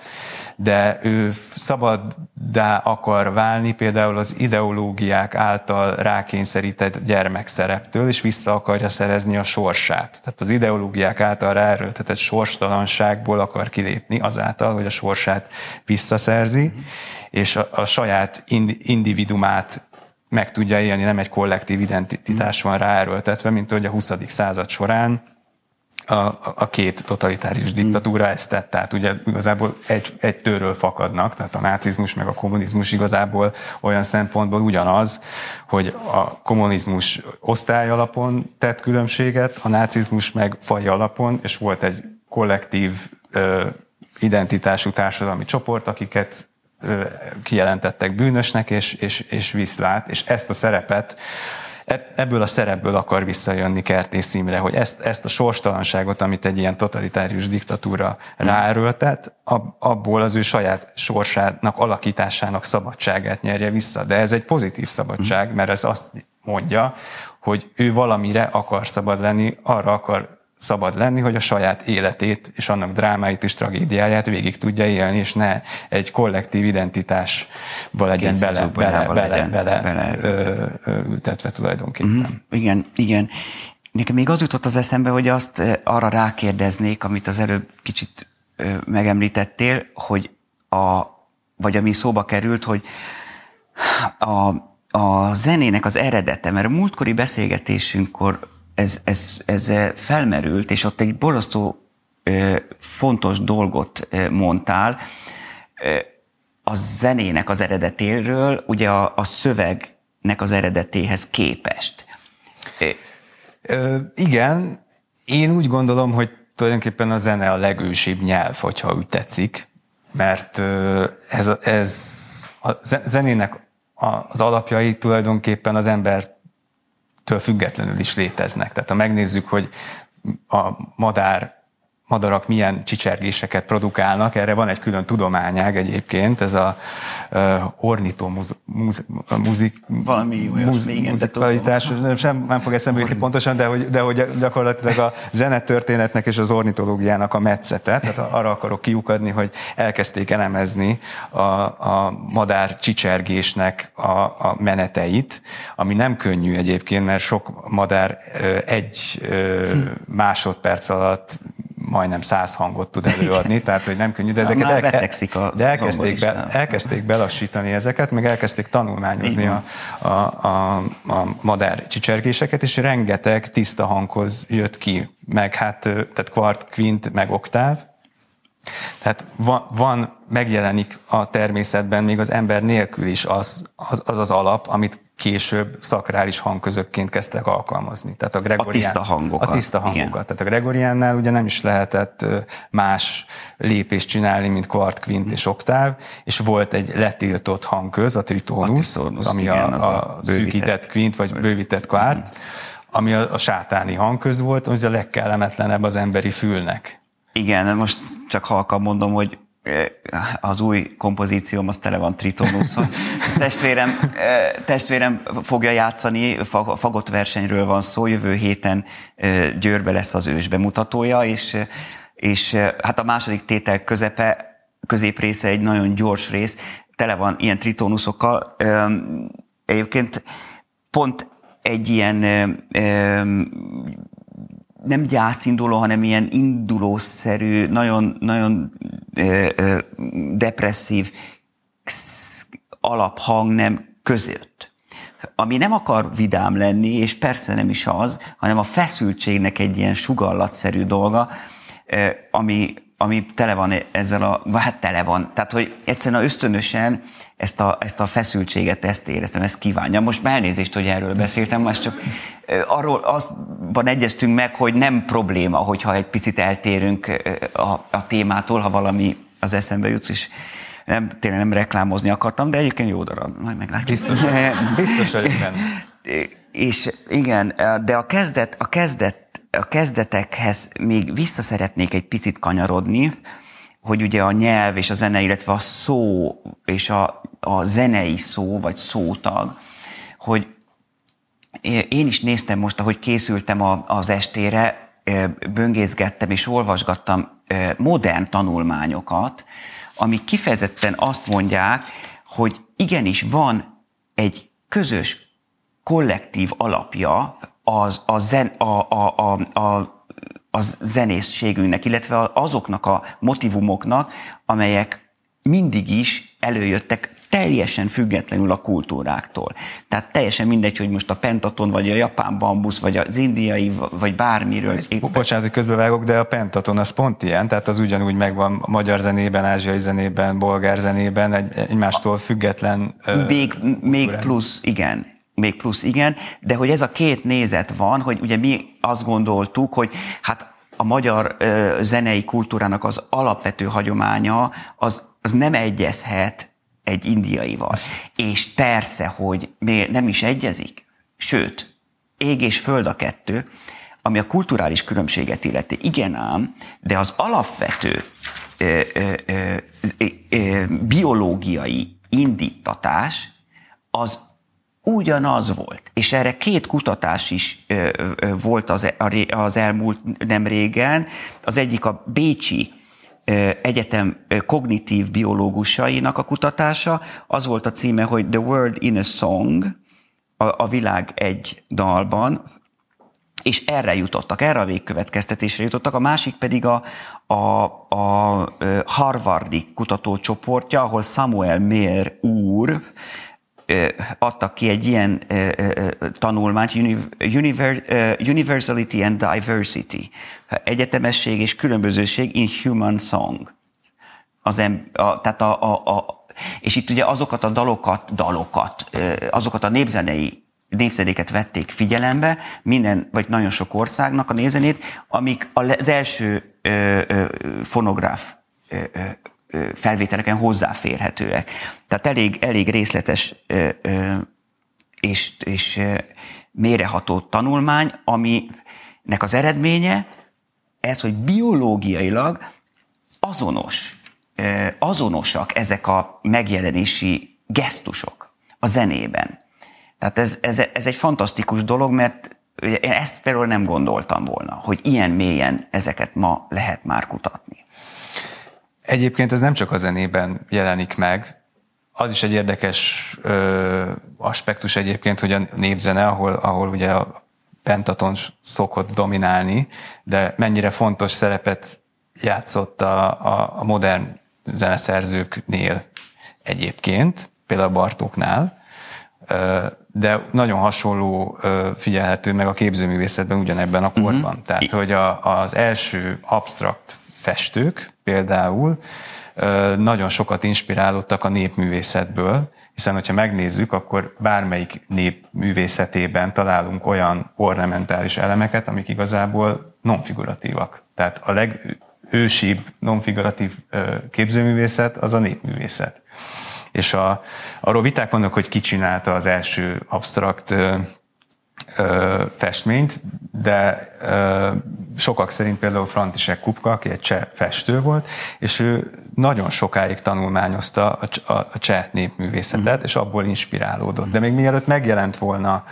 de ő szabaddá akar válni például az ideológiák által rákényszerített gyermekszereptől, és vissza akarja szerezni a sorsát. Tehát az ideológiák által ráerőltetett sorstalanságból akar kilépni azáltal, hogy a sorsát visszaszerzi, és a, a saját individumát meg tudja élni, nem egy kollektív identitás van ráerőltetve, mint hogy a 20. század során a, a két totalitárius diktatúra ezt tett. Tehát ugye igazából egy, egy tőről fakadnak, tehát a nácizmus meg a kommunizmus igazából olyan szempontból ugyanaz, hogy a kommunizmus osztály alapon tett különbséget, a nácizmus meg faj alapon, és volt egy kollektív ö, identitású társadalmi csoport, akiket kijelentettek bűnösnek, és, és, és viszlát, és ezt a szerepet e, ebből a szerepből akar visszajönni Kertész Imre, hogy ezt, ezt a sorstalanságot, amit egy ilyen totalitárius diktatúra hmm. ráerőltet, abból az ő saját sorsának, alakításának szabadságát nyerje vissza. De ez egy pozitív szabadság, hmm. mert ez azt mondja, hogy ő valamire akar szabad lenni, arra akar szabad lenni, hogy a saját életét és annak drámáit és tragédiáját végig tudja élni, és ne egy kollektív identitásba legyen bele, bele, bele, legyen, bele, bele ö, ö, ültetve tulajdonképpen. Mm, igen, igen. Nekem még az jutott az eszembe, hogy azt arra rákérdeznék, amit az előbb kicsit megemlítettél, hogy a, vagy ami szóba került, hogy a, a zenének az eredete, mert a múltkori beszélgetésünkkor ez, ez, ez felmerült, és ott egy borzasztó fontos dolgot mondtál, a zenének az eredetéről, ugye a, a szövegnek az eredetéhez képest. Ö, igen, én úgy gondolom, hogy tulajdonképpen a zene a legősibb nyelv, hogyha úgy tetszik, mert ez, ez a zenének az alapjai tulajdonképpen az ember től függetlenül is léteznek. Tehát ha megnézzük, hogy a madár madarak milyen csicsergéseket produkálnak, erre van egy külön tudományág egyébként, ez a uh, ornitomuzik, Valami muz, muzikalitás, nem, sem, nem fog eszembe jutni pontosan, de hogy, de hogy gyakorlatilag a zenetörténetnek és az ornitológiának a metszete, tehát arra akarok kiukadni, hogy elkezdték elemezni a, a madár csicsergésnek a, a meneteit, ami nem könnyű egyébként, mert sok madár egy másodperc alatt majdnem száz hangot tud előadni, tehát hogy nem könnyű, de ezeket el, a de elkezdték, be, elkezdték belassítani ezeket, meg elkezdték tanulmányozni a, a, a, a madár csicsergéseket, és rengeteg tiszta hanghoz jött ki, meg hát tehát kvart, kvint, meg oktáv, Tehát van, van, megjelenik a természetben még az ember nélkül is az az, az, az alap, amit később szakrális hangközökként kezdtek alkalmazni. Tehát a, Gregorián, a tiszta hangokat. A tiszta hangokat. Igen. Tehát a Gregoriánnál ugye nem is lehetett más lépést csinálni, mint kvart, kvint hmm. és oktáv, és volt egy letiltott hangköz, a tritonus, a ami igen, a, a, a szűkített kvint, vagy bővített kvart, hmm. ami a, a sátáni hangköz volt, az a legkellemetlenebb az emberi fülnek. Igen, most csak halkan mondom, hogy az új kompozícióm az tele van tritonuszon. testvérem, testvérem fogja játszani, fagott versenyről van szó, jövő héten Győrbe lesz az ős bemutatója, és, és hát a második tétel közepe, középrésze egy nagyon gyors rész, tele van ilyen tritonuszokkal. Egyébként pont egy ilyen nem gyászinduló, hanem ilyen indulószerű, nagyon, nagyon ö, ö, depresszív alaphang nem között. Ami nem akar vidám lenni, és persze nem is az, hanem a feszültségnek egy ilyen sugallatszerű dolga, ami, ami tele van ezzel a, hát tele van. Tehát, hogy egyszerűen ösztönösen ezt a, ezt a feszültséget, ezt éreztem, ezt kívánja. Most már elnézést, hogy erről beszéltem, most csak arról azban egyeztünk meg, hogy nem probléma, hogyha egy picit eltérünk a, a témától, ha valami az eszembe jut, és nem, tényleg nem reklámozni akartam, de egyébként jó darab, majd meglátjuk. Biztos, biztos hogy benne. És igen, de a kezdet, a kezdet, a kezdetekhez még vissza szeretnék egy picit kanyarodni, hogy ugye a nyelv és a zene, illetve a szó és a, a zenei szó, vagy szótag, hogy én is néztem most, ahogy készültem az estére, böngészgettem és olvasgattam modern tanulmányokat, amik kifejezetten azt mondják, hogy igenis van egy közös kollektív alapja az, a, zen, a, a, a, a a zenészségünknek, illetve azoknak a motivumoknak, amelyek mindig is előjöttek teljesen függetlenül a kultúráktól. Tehát teljesen mindegy, hogy most a pentaton, vagy a japán bambusz, vagy az indiai, vagy bármiről. Bocsánat, hogy közbevágok, de a pentaton az pont ilyen, tehát az ugyanúgy megvan a magyar zenében, ázsiai zenében, bolgár zenében, egy, egymástól független. Még, még plusz, igen, még plusz igen, de hogy ez a két nézet van, hogy ugye mi azt gondoltuk, hogy hát a magyar ö, zenei kultúrának az alapvető hagyománya az, az nem egyezhet egy indiaival. És persze, hogy nem is egyezik, sőt, ég és föld a kettő, ami a kulturális különbséget illeti. Igen ám, de az alapvető ö, ö, ö, ö, biológiai indítatás az ugyanaz volt. És erre két kutatás is ö, ö, volt az, az elmúlt nem régen. Az egyik a Bécsi Egyetem kognitív biológusainak a kutatása. Az volt a címe, hogy The World in a Song, a, a világ egy dalban, és erre jutottak, erre a végkövetkeztetésre jutottak. A másik pedig a, a, a Harvardi kutatócsoportja, ahol Samuel Mayer úr adtak ki egy ilyen tanulmányt, Universality and Diversity, egyetemesség és különbözőség in human song. Az em, a, tehát a, a, a, és itt ugye azokat a dalokat, dalokat, azokat a népzenei népzenéket vették figyelembe, minden, vagy nagyon sok országnak a népzenét, amik az első ö, fonográf felvételeken hozzáférhetőek. Tehát elég, elég részletes és, és méreható tanulmány, aminek az eredménye ez, hogy biológiailag azonos, azonosak ezek a megjelenési gesztusok a zenében. Tehát ez, ez, ez egy fantasztikus dolog, mert én ezt például nem gondoltam volna, hogy ilyen mélyen ezeket ma lehet már kutatni. Egyébként ez nem csak a zenében jelenik meg, az is egy érdekes ö, aspektus egyébként, hogy a népzene, ahol, ahol ugye a pentaton szokott dominálni, de mennyire fontos szerepet játszott a, a, a modern zeneszerzőknél egyébként, például Bartóknál, de nagyon hasonló figyelhető meg a képzőművészetben ugyanebben a korban. Uh-huh. Tehát, hogy a, az első abstrakt festők például nagyon sokat inspirálódtak a népművészetből, hiszen hogyha megnézzük, akkor bármelyik nép művészetében találunk olyan ornamentális elemeket, amik igazából nonfiguratívak. Tehát a legősibb nonfiguratív képzőművészet az a népművészet. És a, arról viták vannak, hogy ki csinálta az első absztrakt ö, festményt, de ö, sokak szerint például František Kupka, aki egy cseh festő volt, és ő nagyon sokáig tanulmányozta a, a, a cseh népművészetet, mm. és abból inspirálódott. De még mielőtt megjelent volna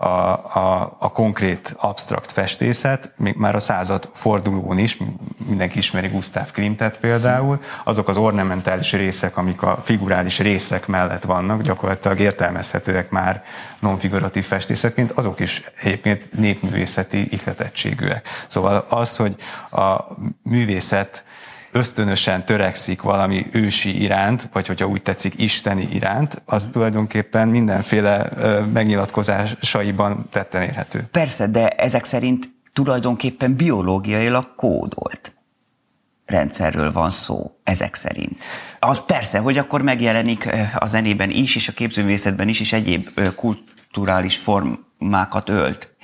a, a, a konkrét absztrakt festészet, még már a század fordulón is, mindenki ismeri Gustav Klimtet például, azok az ornamentális részek, amik a figurális részek mellett vannak, gyakorlatilag értelmezhetőek már nonfiguratív festészetként, azok is egyébként népművészeti ihletettségűek. Szóval az, hogy a művészet ösztönösen törekszik valami ősi iránt, vagy hogyha úgy tetszik, isteni iránt, az tulajdonképpen mindenféle megnyilatkozásaiban tetten érhető. Persze, de ezek szerint tulajdonképpen biológiailag kódolt rendszerről van szó, ezek szerint. Az persze, hogy akkor megjelenik a zenében is, és a képzőművészetben is, és egyéb kulturális formákat ölt.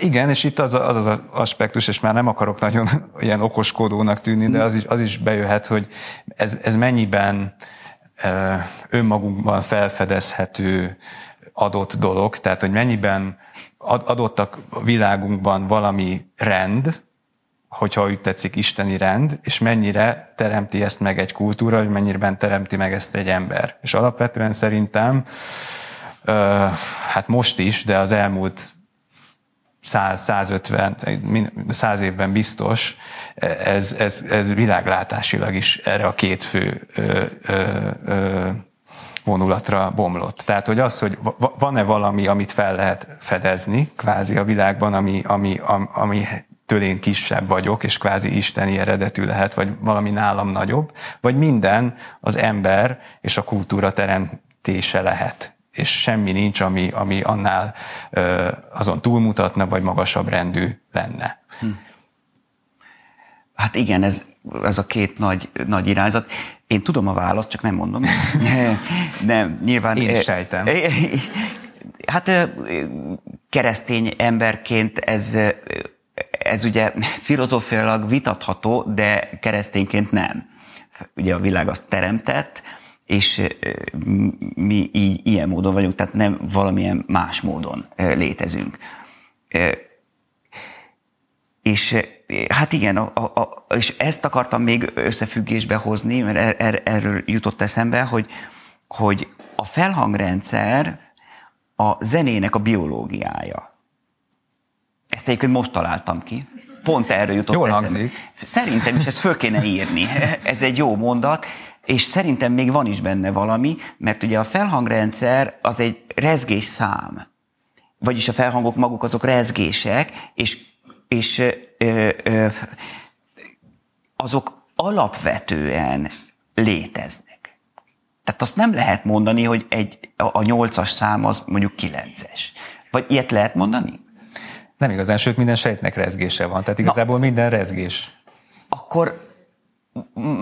Igen, és itt az az, az aspektus, és már nem akarok nagyon ilyen okoskodónak tűnni, de az is, az is bejöhet, hogy ez, ez mennyiben önmagunkban felfedezhető adott dolog, tehát hogy mennyiben adottak a világunkban valami rend, hogyha úgy tetszik, isteni rend, és mennyire teremti ezt meg egy kultúra, vagy mennyire teremti meg ezt egy ember. És alapvetően szerintem, hát most is, de az elmúlt 100-150, 100 évben biztos, ez, ez, ez világlátásilag is erre a két fő ö, ö, ö, vonulatra bomlott. Tehát, hogy az, hogy van-e valami, amit fel lehet fedezni, kvázi a világban, ami, ami, ami től kisebb vagyok, és kvázi isteni eredetű lehet, vagy valami nálam nagyobb, vagy minden az ember és a kultúra teremtése lehet és semmi nincs, ami, ami annál ö, azon túlmutatna, vagy magasabb rendű lenne. Hm. Hát igen, ez, ez a két nagy, nagy irányzat. Én tudom a választ, csak nem mondom. De nyilván... Én sejtem. Hát keresztény emberként ez, ez ugye filozófiailag vitatható, de keresztényként nem. Ugye a világ azt teremtett, és mi így ilyen módon vagyunk, tehát nem valamilyen más módon létezünk. És hát igen, a, a, és ezt akartam még összefüggésbe hozni, mert er, er, erről jutott eszembe, hogy, hogy a felhangrendszer a zenének a biológiája. Ezt egyébként most találtam ki. Pont erről jutott Jól eszembe. hangzik. Szerintem is ezt föl kéne írni. Ez egy jó mondat. És szerintem még van is benne valami, mert ugye a felhangrendszer az egy rezgés szám. Vagyis a felhangok maguk azok rezgések, és, és ö, ö, azok alapvetően léteznek. Tehát azt nem lehet mondani, hogy egy, a nyolcas szám az mondjuk kilences. Vagy ilyet lehet mondani? Nem igazán, sőt minden sejtnek rezgése van, tehát igazából Na, minden rezgés. Akkor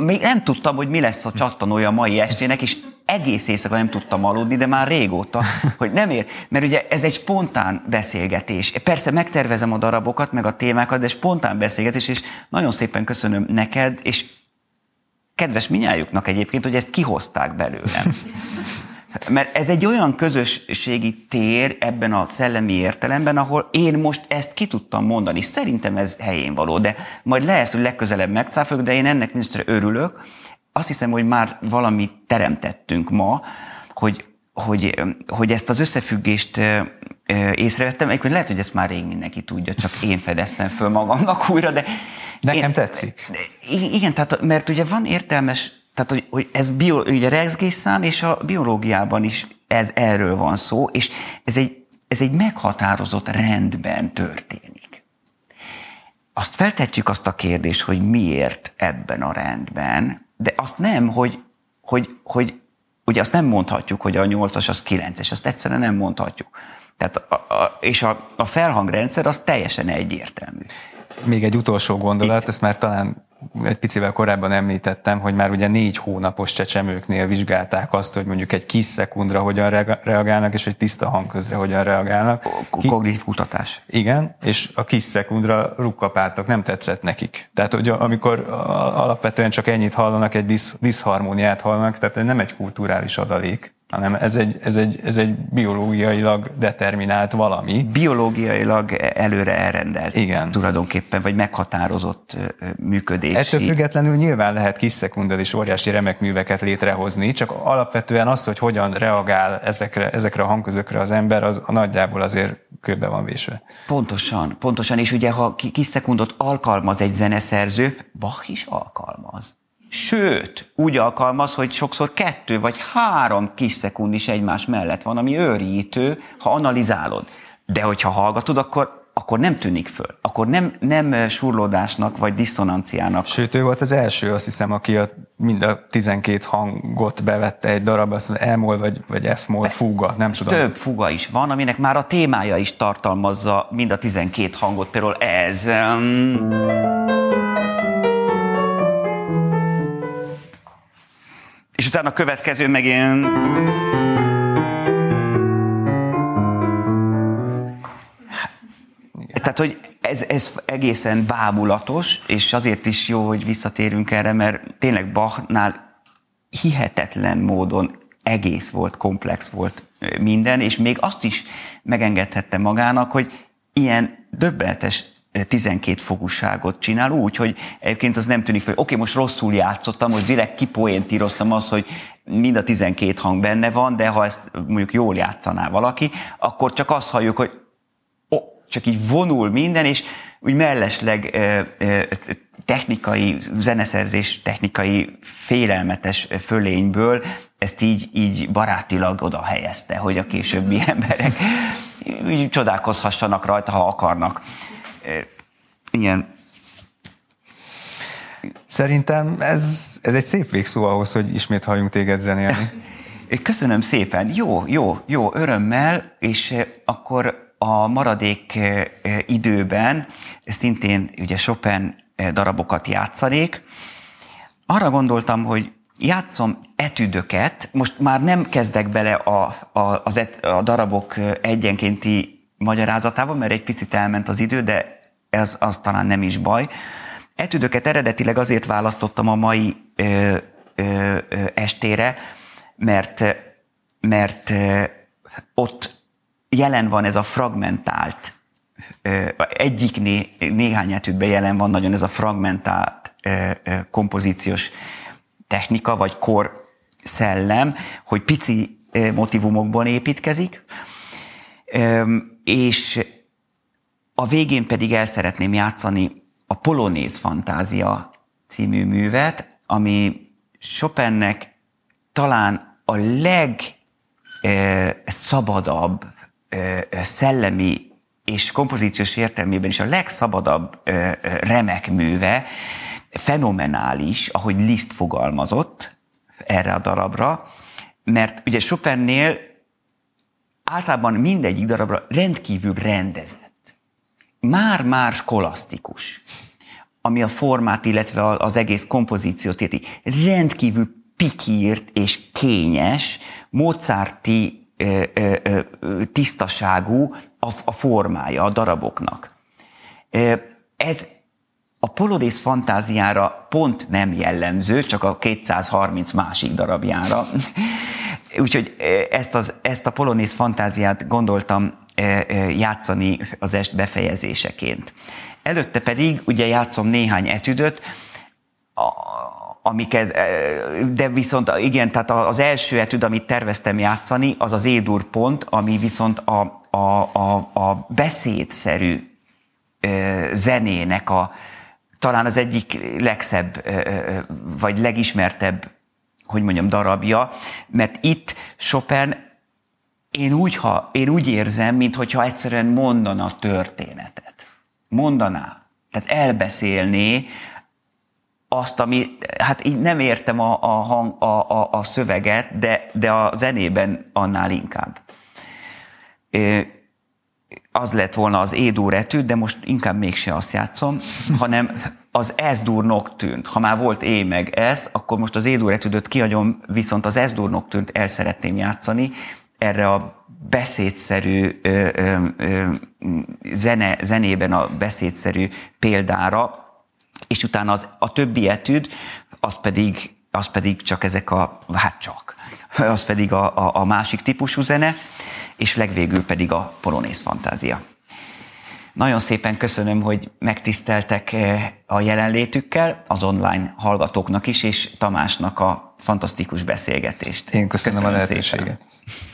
még nem tudtam, hogy mi lesz a csattanója a mai estének, és egész éjszaka nem tudtam aludni, de már régóta, hogy nem ér. Mert ugye ez egy spontán beszélgetés. Persze megtervezem a darabokat, meg a témákat, de spontán beszélgetés, és nagyon szépen köszönöm neked, és kedves minnyájuknak egyébként, hogy ezt kihozták belőlem. Mert ez egy olyan közösségi tér ebben a szellemi értelemben, ahol én most ezt ki tudtam mondani. Szerintem ez helyén való, de majd lesz, hogy legközelebb megcáfoljuk, de én ennek minisztre örülök. Azt hiszem, hogy már valamit teremtettünk ma, hogy, hogy, hogy ezt az összefüggést észrevettem. Egyébként lehet, hogy ezt már rég mindenki tudja, csak én fedeztem föl magamnak újra, de... Nekem én, tetszik. Igen, tehát, mert ugye van értelmes tehát, hogy, hogy ez bio, ugye rezgésszám, és a biológiában is ez erről van szó, és ez egy, ez egy meghatározott rendben történik. Azt feltetjük azt a kérdést, hogy miért ebben a rendben, de azt nem, hogy, hogy, hogy ugye azt nem mondhatjuk, hogy a nyolcas az kilences, azt egyszerűen nem mondhatjuk. Tehát a, a, és a, a felhangrendszer az teljesen egyértelmű. még egy utolsó gondolat, Itt. ezt már talán egy picivel korábban említettem, hogy már ugye négy hónapos csecsemőknél vizsgálták azt, hogy mondjuk egy kis szekundra hogyan reagálnak, és egy tiszta hangközre hogyan reagálnak. Kognitív kutatás. Igen, és a kis szekundra rukkapáltak, nem tetszett nekik. Tehát, hogy amikor alapvetően csak ennyit hallanak, egy disz, diszharmóniát hallanak, tehát nem egy kulturális adalék hanem ez egy, ez, egy, ez egy biológiailag determinált valami. Biológiailag előre elrendelt. Igen. Tulajdonképpen, vagy meghatározott működés. Ettől függetlenül nyilván lehet kis szekundal is óriási remek műveket létrehozni, csak alapvetően az, hogy hogyan reagál ezekre, ezekre a hangközökre az ember, az a nagyjából azért körbe van vésve. Pontosan, pontosan, és ugye ha kis szekundot alkalmaz egy zeneszerző, Bach is alkalmaz. Sőt, úgy alkalmaz, hogy sokszor kettő vagy három kis szekund is egymás mellett van, ami őrítő, ha analizálod. De hogyha hallgatod, akkor akkor nem tűnik föl. Akkor nem, nem surlódásnak vagy diszonanciának. Sőt, ő volt az első, azt hiszem, aki a, mind a 12 hangot bevette egy darab, azt mondja, E-mol vagy, vagy F-mol fuga, nem tudom. Több fuga is van, aminek már a témája is tartalmazza mind a 12 hangot, például ez. Um, és utána a következő meg ilyen... Tehát, hogy ez, ez egészen bámulatos, és azért is jó, hogy visszatérünk erre, mert tényleg Bachnál hihetetlen módon egész volt, komplex volt minden, és még azt is megengedhette magának, hogy ilyen döbbenetes 12 fogúságot csinál. Úgy, hogy egyébként az nem tűnik fel, oké, most rosszul játszottam, most direkt kipoéntíroztam azt, hogy mind a 12 hang benne van, de ha ezt mondjuk jól játszaná valaki, akkor csak azt halljuk, hogy oh, csak így vonul minden, és úgy mellesleg technikai, zeneszerzés technikai félelmetes fölényből ezt így, így barátilag oda helyezte, hogy a későbbi emberek így csodálkozhassanak rajta, ha akarnak ilyen Szerintem ez, ez egy szép végszó ahhoz, hogy ismét halljunk téged zenélni. Köszönöm szépen. Jó, jó, jó, örömmel, és akkor a maradék időben szintén ugye Chopin darabokat játszanék. Arra gondoltam, hogy játszom etüdöket, most már nem kezdek bele a, a, az et, a darabok egyenkénti magyarázatába, mert egy picit elment az idő, de ez az talán nem is baj. Etüdöket eredetileg azért választottam a mai ö, ö, ö, estére, mert, mert ott jelen van ez a fragmentált, ö, egyik né, néhány etüdben jelen van nagyon ez a fragmentált kompozíciós technika, vagy kor szellem, hogy pici motivumokból építkezik, és a végén pedig el szeretném játszani a Polonéz Fantázia című művet, ami Chopinnek talán a legszabadabb szellemi és kompozíciós értelmében is a legszabadabb remek műve, fenomenális, ahogy Liszt fogalmazott erre a darabra, mert ugye Chopinnél általában mindegyik darabra rendkívül rendezett már-már skolasztikus, ami a formát, illetve az egész kompozíciót érti. Rendkívül pikírt és kényes, Mozarti ö, ö, ö, tisztaságú a, a formája a daraboknak. Ez a Polodész fantáziára pont nem jellemző, csak a 230 másik darabjára. Úgyhogy ezt, az, ezt a Polonész fantáziát gondoltam játszani az est befejezéseként. Előtte pedig ugye játszom néhány etüdöt, amik ez, de viszont igen, tehát az első etüd, amit terveztem játszani, az az Édur pont, ami viszont a, a, a, a beszédszerű zenének a, talán az egyik legszebb, vagy legismertebb, hogy mondjam, darabja, mert itt Chopin én úgy, ha, én úgy érzem, mintha egyszerűen mondana történetet. Mondaná. Tehát elbeszélné azt, ami, hát így nem értem a, a, hang, a, a, a szöveget, de, de a zenében annál inkább. Az lett volna az Édur etűd, de most inkább mégse azt játszom, hanem az Esdur Noctűnt. Ha már volt é meg ez, akkor most az Édur etűdöt kiadom, viszont az Esdur Noctűnt el szeretném játszani. Erre a beszédszerű ö, ö, ö, zene, zenében a beszédszerű példára, és utána az, a többi etűd, az pedig, az pedig csak ezek a, hát csak, az pedig a, a, a másik típusú zene, és legvégül pedig a polonész fantázia. Nagyon szépen köszönöm, hogy megtiszteltek eh, a jelenlétükkel, az online hallgatóknak is, és Tamásnak a fantasztikus beszélgetést. Én köszönöm, köszönöm a lehetőséget. Szépen.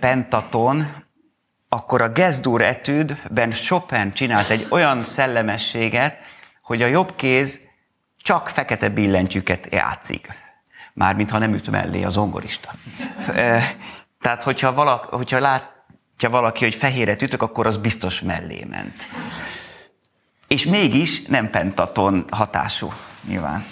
Pentaton, akkor a Gesdur etűdben Chopin csinált egy olyan szellemességet, hogy a jobb kéz csak fekete billentyűket játszik. Mármint, ha nem üt mellé a zongorista. Tehát, hogyha, valaki, hogyha látja valaki, hogy fehéret ütök, akkor az biztos mellé ment. És mégis nem pentaton hatású, nyilván.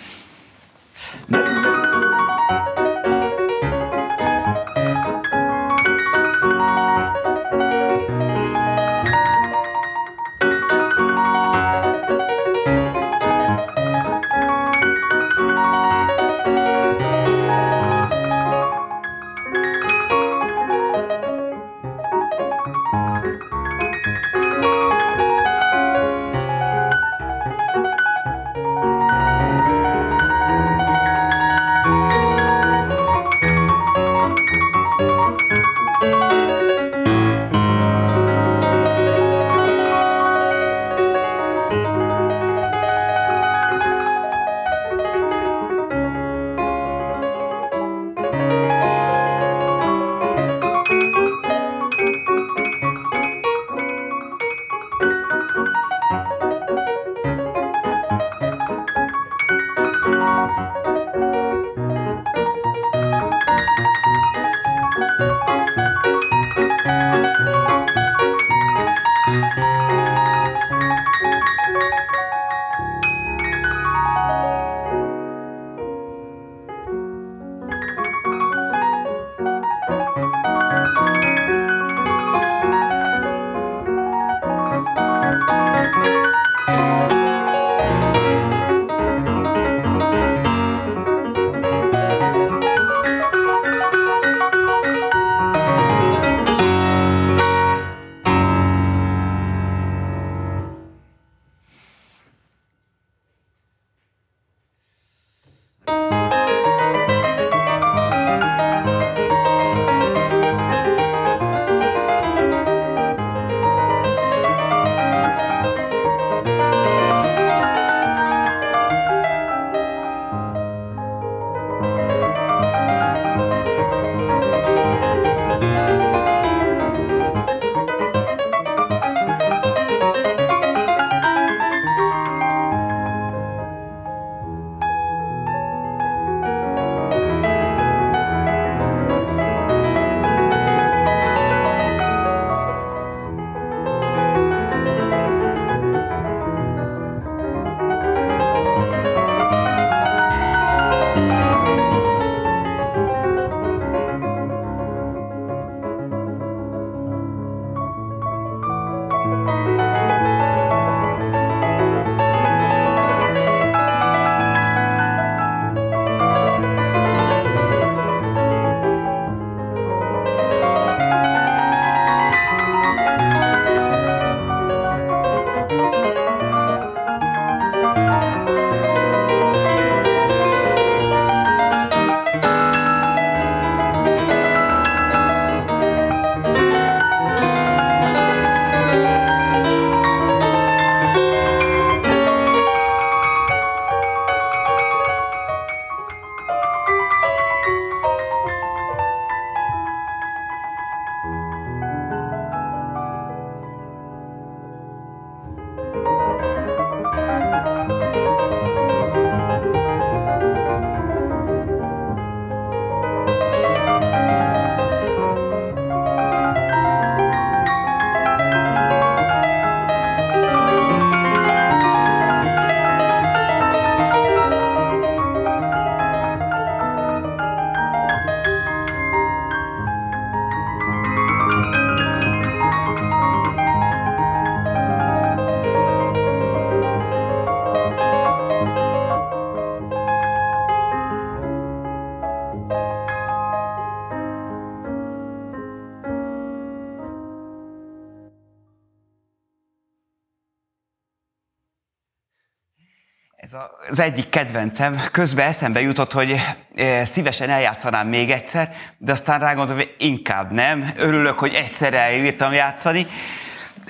Az egyik kedvencem, közben eszembe jutott, hogy eh, szívesen eljátszanám még egyszer, de aztán rágondolom, hogy inkább nem. Örülök, hogy egyszer elírtam játszani.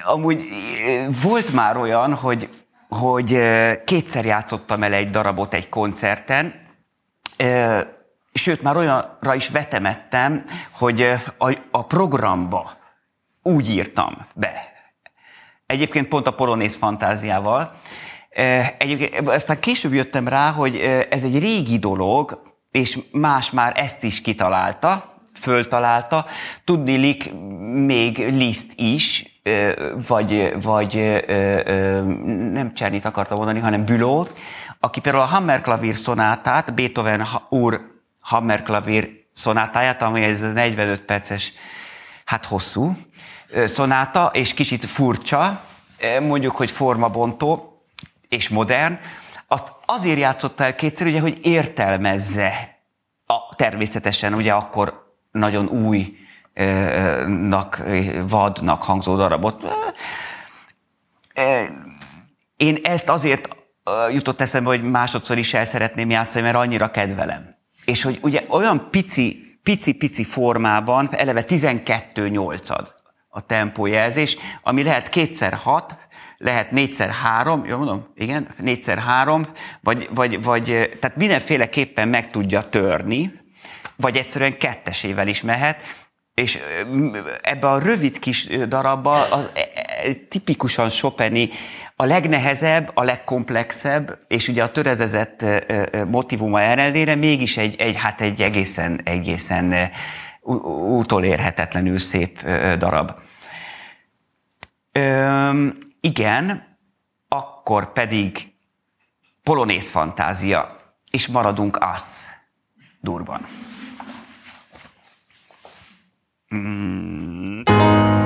Amúgy eh, volt már olyan, hogy, hogy eh, kétszer játszottam el egy darabot egy koncerten, sőt, már olyanra is vetemettem, hogy a, a programba úgy írtam be. Egyébként pont a polonész fantáziával. Egyébként aztán később jöttem rá, hogy ez egy régi dolog, és más már ezt is kitalálta, föltalálta. Tudnilik még Liszt is, vagy, vagy nem Csernit akarta mondani, hanem Bülót, aki például a Hammerklavír szonátát, Beethoven úr Hammerklavír szonátáját, ami ez 45 perces, hát hosszú szonáta, és kicsit furcsa, mondjuk, hogy formabontó és modern, azt azért játszotta el kétszer, ugye, hogy értelmezze a, természetesen ugye akkor nagyon újnak, vadnak hangzó darabot. Én ezt azért jutott eszembe, hogy másodszor is el szeretném játszani, mert annyira kedvelem. És hogy ugye olyan pici, pici-pici formában, eleve 12 nyolcad a tempójelzés, ami lehet kétszer hat, lehet négyszer három, jól mondom? Igen, négyszer három, vagy, vagy, vagy tehát mindenféleképpen meg tudja törni, vagy egyszerűen kettesével is mehet, és ebbe a rövid kis darabba az, e, e, tipikusan Chopini a legnehezebb, a legkomplexebb, és ugye a töredezett motivuma ellenére mégis egy, egy, hát egy egészen, egészen utolérhetetlenül szép darab. Igen, akkor pedig polonész fantázia, és maradunk az durban. Mm.